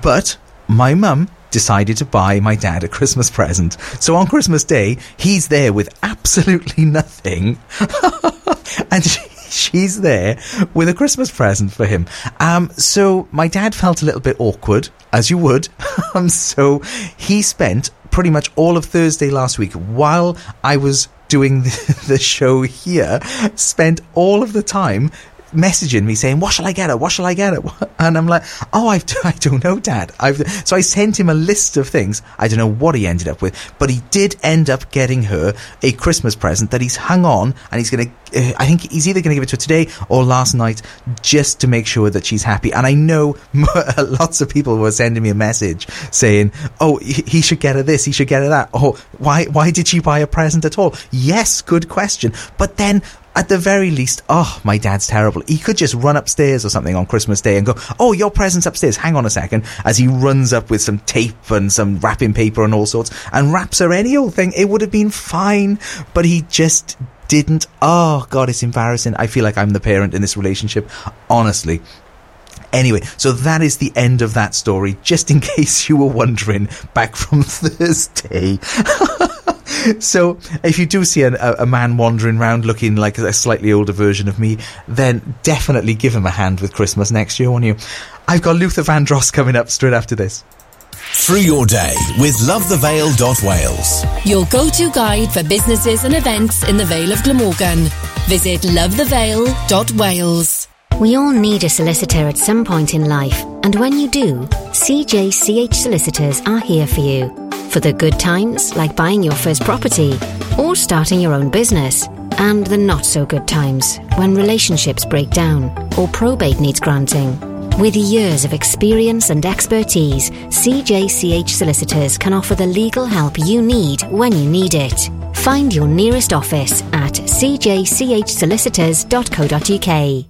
but my mum decided to buy my dad a Christmas present. So on Christmas Day, he's there with absolutely nothing. and she, she's there with a Christmas present for him. Um, so my dad felt a little bit awkward, as you would. um, so he spent pretty much all of Thursday last week while I was doing the, the show here, spent all of the time messaging me saying, "What shall I get her? What shall I get her?" And I'm like, "Oh, I've, I don't know, Dad." I've so I sent him a list of things. I don't know what he ended up with, but he did end up getting her a Christmas present that he's hung on, and he's gonna. Uh, I think he's either going to give it to her today or last night, just to make sure that she's happy. And I know lots of people were sending me a message saying, "Oh, he he should get her this, he should get her that." Oh, why? Why did she buy a present at all? Yes, good question. But then at the very least, oh, my dad's terrible. He could just run upstairs or something on Christmas Day and go, oh, your present's upstairs. Hang on a second. As he runs up with some tape and some wrapping paper and all sorts and wraps her any old thing. It would have been fine. But he just didn't. Oh, God, it's embarrassing. I feel like I'm the parent in this relationship. Honestly. Anyway, so that is the end of that story, just in case you were wondering, back from Thursday. so, if you do see a, a, a man wandering around looking like a slightly older version of me, then definitely give him a hand with Christmas next year, won't you? I've got Luther Vandross coming up straight after this. Through your day with lovethevale.wales. Your go-to guide for businesses and events in the Vale of Glamorgan. Visit lovethevale.wales. We all need a solicitor at some point in life, and when you do, CJCH solicitors are here for you. For the good times, like buying your first property, or starting your own business, and the not so good times, when relationships break down, or probate needs granting. With years of experience and expertise, CJCH solicitors can offer the legal help you need when you need it. Find your nearest office at cjchsolicitors.co.uk.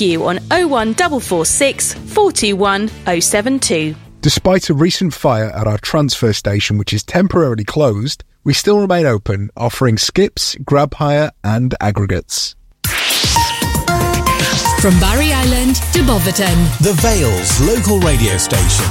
you on 01446 421 072. Despite a recent fire at our transfer station, which is temporarily closed, we still remain open, offering skips, grab hire, and aggregates. From Barry Island to Boverton. The Vale's local radio station.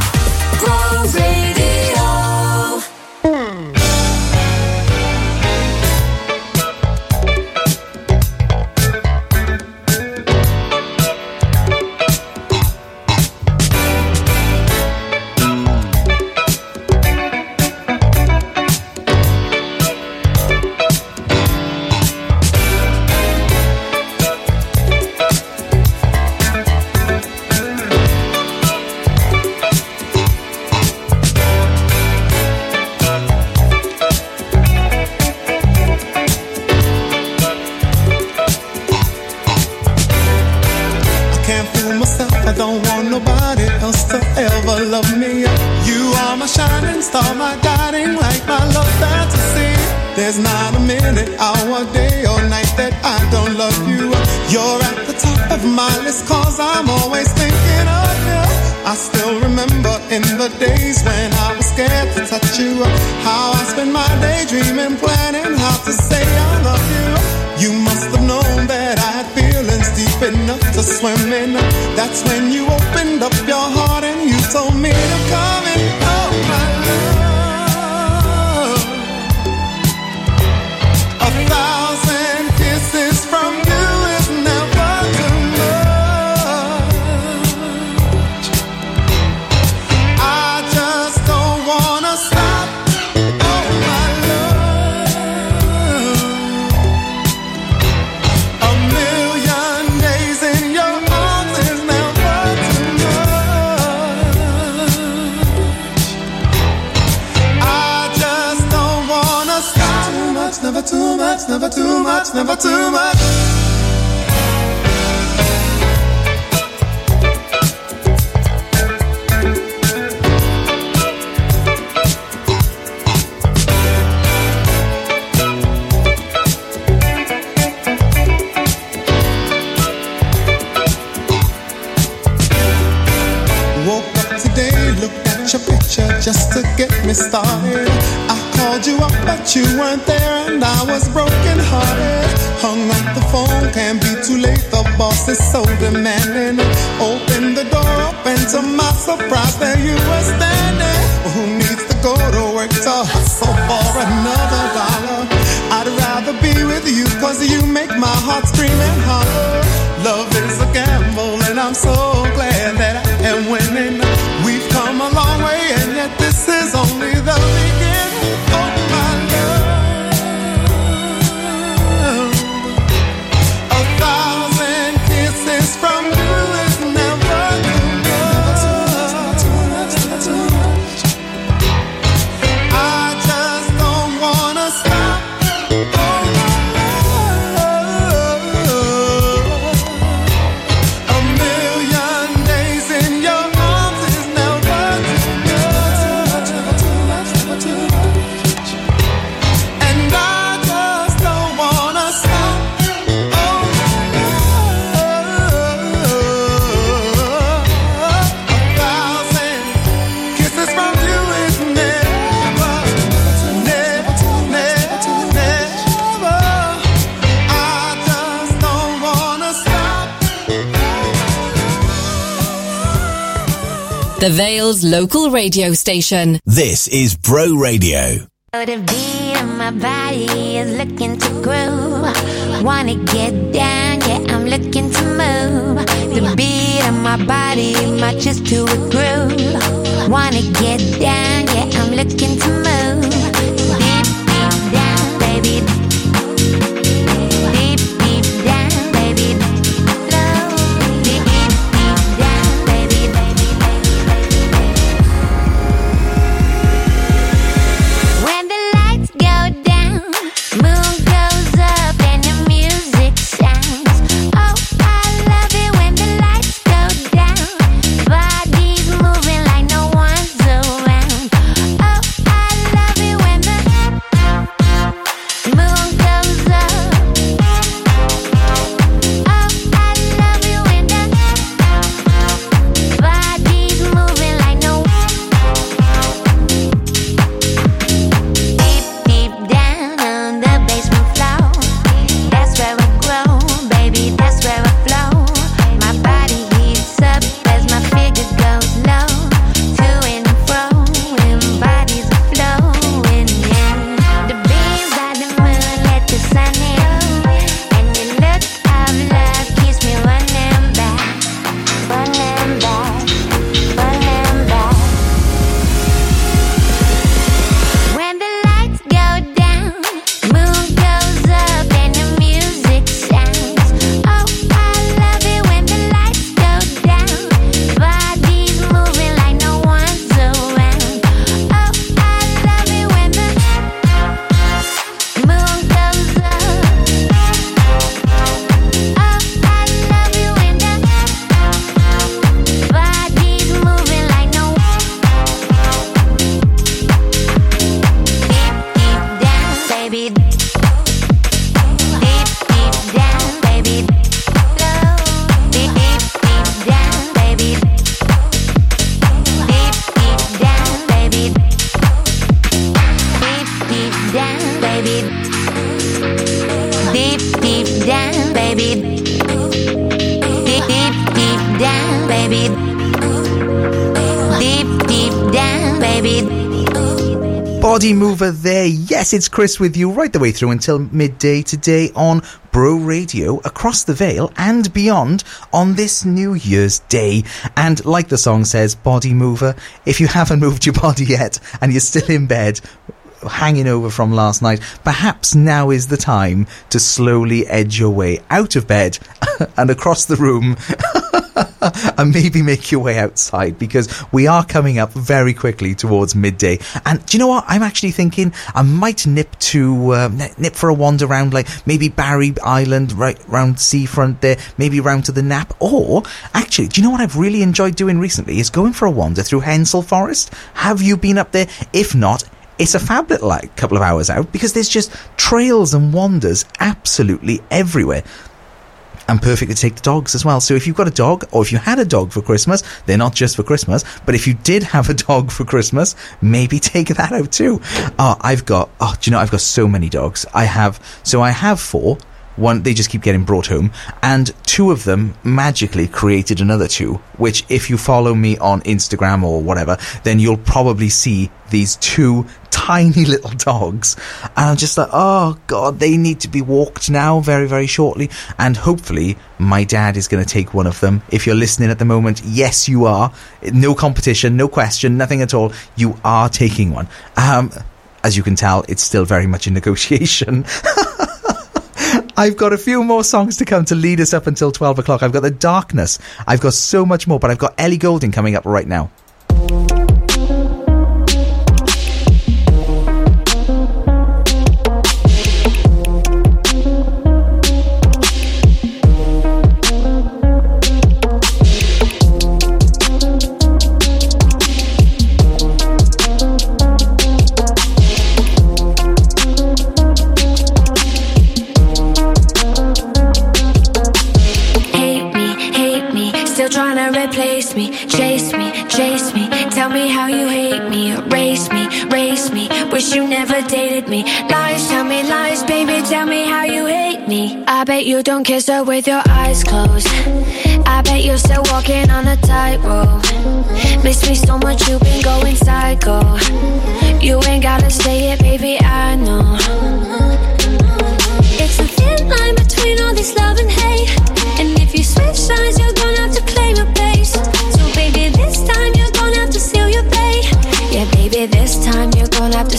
dreaming. Well. the Vale's local radio station. This is Bro Radio. The beat of my body is looking to groove. Wanna get down, yeah, I'm looking to move. The beat of my body matches to a groove. Wanna get down, yeah, I'm looking to move. Mover there. Yes, it's Chris with you right the way through until midday today on Bro Radio across the Vale and beyond on this New Year's Day. And like the song says, body mover, if you haven't moved your body yet and you're still in bed, hanging over from last night, perhaps now is the time to slowly edge your way out of bed and across the room and maybe make your way outside because we are coming up very quickly towards midday. And do you know what? I'm actually thinking I might nip to uh, nip for a wander around, like maybe Barry Island, right round seafront there, maybe round to the Knap. Or actually, do you know what I've really enjoyed doing recently? Is going for a wander through Hensol Forest. Have you been up there? If not. It's a fab little like couple of hours out because there's just trails and wanders absolutely everywhere and perfect to take the dogs as well. So if you've got a dog or if you had a dog for Christmas, they're not just for Christmas, but if you did have a dog for Christmas, maybe take that out too. Oh, I've got, oh, do you know, I've got so many dogs. I have, so I have four. One, they just keep getting brought home, and two of them magically created another two. Which, if you follow me on Instagram or whatever, then you'll probably see these two tiny little dogs. And I'm just like, oh god, they need to be walked now very, very shortly. And hopefully, my dad is going to take one of them. If you're listening at the moment, yes, you are. No competition, no question, nothing at all. You are taking one. Um, as you can tell, it's still very much in negotiation. I've got a few more songs to come to lead us up until 12 o'clock. I've got The Darkness. I've got so much more, but I've got Ellie Goulding coming up right now. Wish you never dated me. Lies, tell me lies, baby, tell me how you hate me. I bet you don't kiss her with your eyes closed. I bet you're still walking on a tightrope. Miss me so much, you've been going psycho. You ain't gotta say it, baby, I know. It's a thin line between all this love and hate. And if you switch sides, you're gonna have to claim your place. So, baby, this time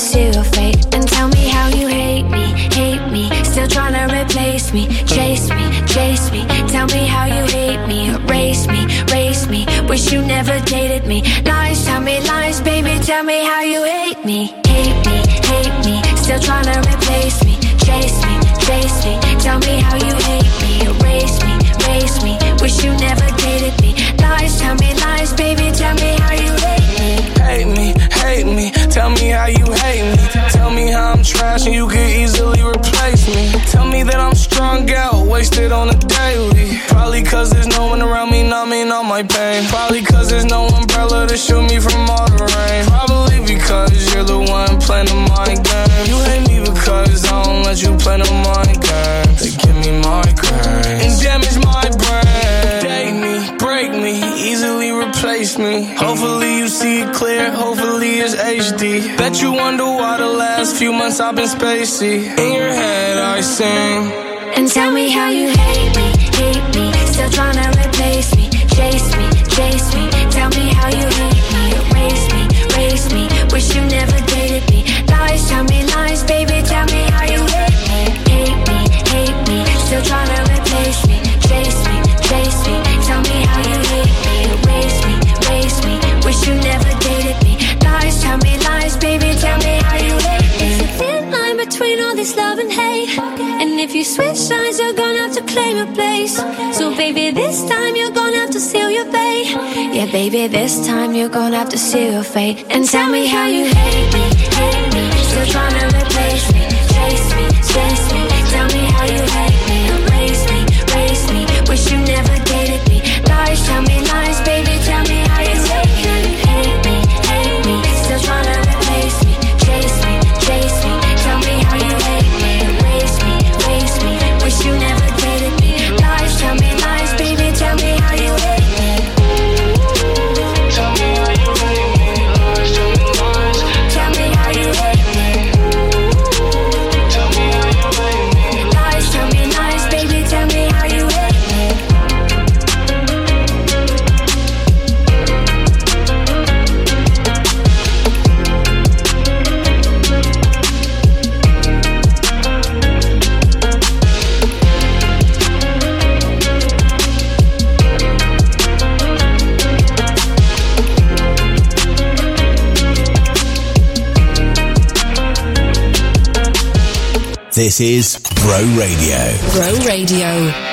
your fate. And tell me how you hate me, hate me. Still trying to replace me, chase me, chase me. Tell me how you hate me, erase me, race me. Wish you never dated me. Lies, tell me lies, baby, tell me how you hate me, hate me, hate me. Still trying to replace me, chase me, chase me. Tell me how you hate me, erase me, race me. Wish you never dated me. Lies, tell me lies, baby, tell me Tell me how you hate me. Tell me how I'm trash and you could easily replace me. Tell me that I'm strung out, wasted on a daily. Probably cause there's no one around me numbing all my pain. Probably cause there's no umbrella to shield me from all the rain. Probably because you're the one playing the mind game. You hate me because I don't let you play the mind game. They give me migraine and damage my me. Hopefully you see it clear, hopefully it's HD. Bet you wonder why the last few months I've been spacey. In your head I sing. And tell me how you hate me, hate me. Still trying to replace me, chase me, chase me. Tell me how you hate me, erase me, race me. Wish you never dated me. Lies, tell me lies, baby. Tell me how you hate me, hate me, hate me. Still trying to if you switch sides, you're gonna have to claim a place. So, baby, this time you're gonna have to seal your fate. Yeah, baby, this time you're gonna have to seal your fate. And tell me how you hate me, hate me. Still trying to replace me, chase me, chase me. Tell me how you hate me, is Bro Radio. Bro Radio.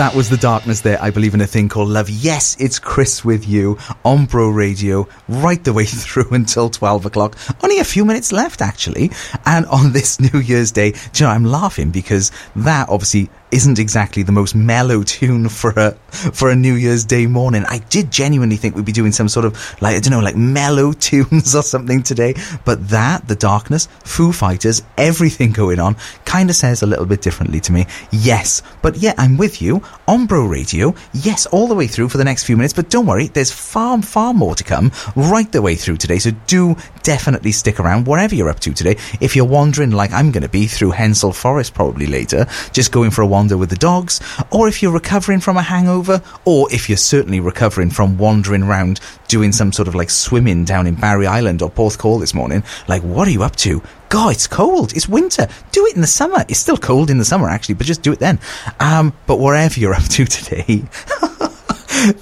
That was the darkness there. I believe in a thing called love. Yes, it's Chris with you on Bro Radio right the way through until 12 o'clock. Only a few minutes left, actually. And on this New Year's Day, you know, I'm laughing because that obviously isn't exactly the most mellow tune for a for a New Year's Day morning. I did genuinely think we'd be doing some sort of like I don't know, like mellow tunes or something today. But that, the darkness, Foo Fighters, everything going on, kind of says a little bit differently to me. Yes, but yeah, I'm with you on Bro Radio. Yes, all the way through for the next few minutes. But don't worry, there's far far more to come right the way through today. So do definitely stick around wherever you're up to today. If you're wandering like I'm going to be through Hensol Forest probably later, just going for a wander with the dogs, or if you're recovering from a hangover, or if you're certainly recovering from wandering around doing some sort of like swimming down in Barry Island or Porthcawl this morning, like what are you up to? God, it's cold. It's winter. Do it in the summer. It's still cold in the summer actually, but just do it then. Um, but wherever you're up to today,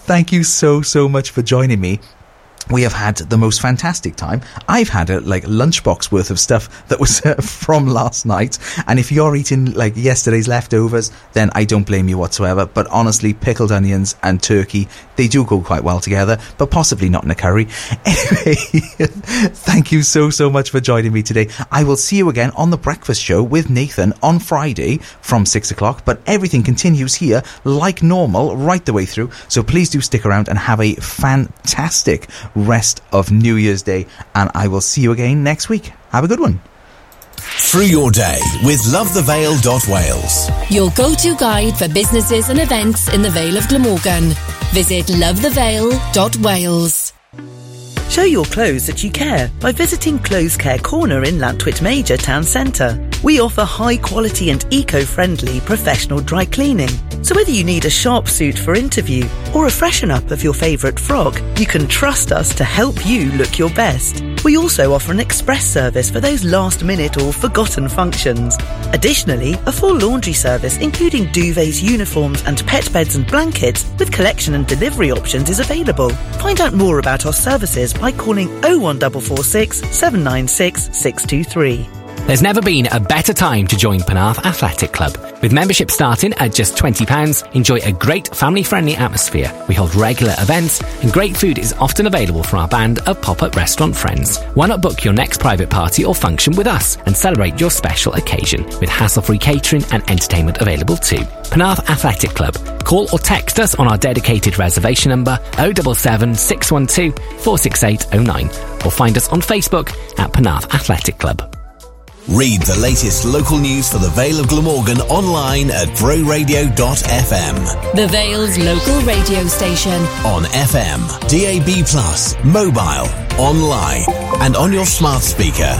thank you so, so much for joining me we have had the most fantastic time. I've had a like lunchbox worth of stuff that was uh, from last night. And if you're eating like yesterday's leftovers, then I don't blame you whatsoever. But honestly, pickled onions and turkey, they do go quite well together, but possibly not in a curry. Anyway, thank you so, so much for joining me today. I will see you again on the breakfast show with Nathan on Friday from six o'clock, but everything continues here like normal right the way through. So please do stick around and have a fantastic rest of New Year's Day. And I will see you again next week. Have a good one. Through your day with lovethevale.wales. Your go-to guide for businesses and events in the Vale of Glamorgan. Visit lovethevale.wales. Show your clothes that you care by visiting Clothes Care Corner in Llantwit Major Town Centre. We offer high quality and eco-friendly professional dry cleaning. So whether you need a sharp suit for interview or a freshen up of your favourite frock, you can trust us to help you look your best. We also offer an express service for those last minute or forgotten functions. Additionally, a full laundry service including duvets, uniforms and pet beds and blankets with collection and delivery options is available. Find out more about our services by calling 01446 796 623. There's never been a better time to join Penarth Athletic Club. With membership starting at just £20, enjoy a great family friendly atmosphere. We hold regular events, and great food is often available from our band of pop up restaurant friends. Why not book your next private party or function with us and celebrate your special occasion with hassle free catering and entertainment available too? Penarth Athletic Club. Call or text us on our dedicated reservation number 077 612 46809 or find us on Facebook at Penarth Athletic Club. Read the latest local news for the Vale of Glamorgan online at broradio.fm. The Vale's local radio station. On FM, DAB+, mobile, online, and on your smart speaker.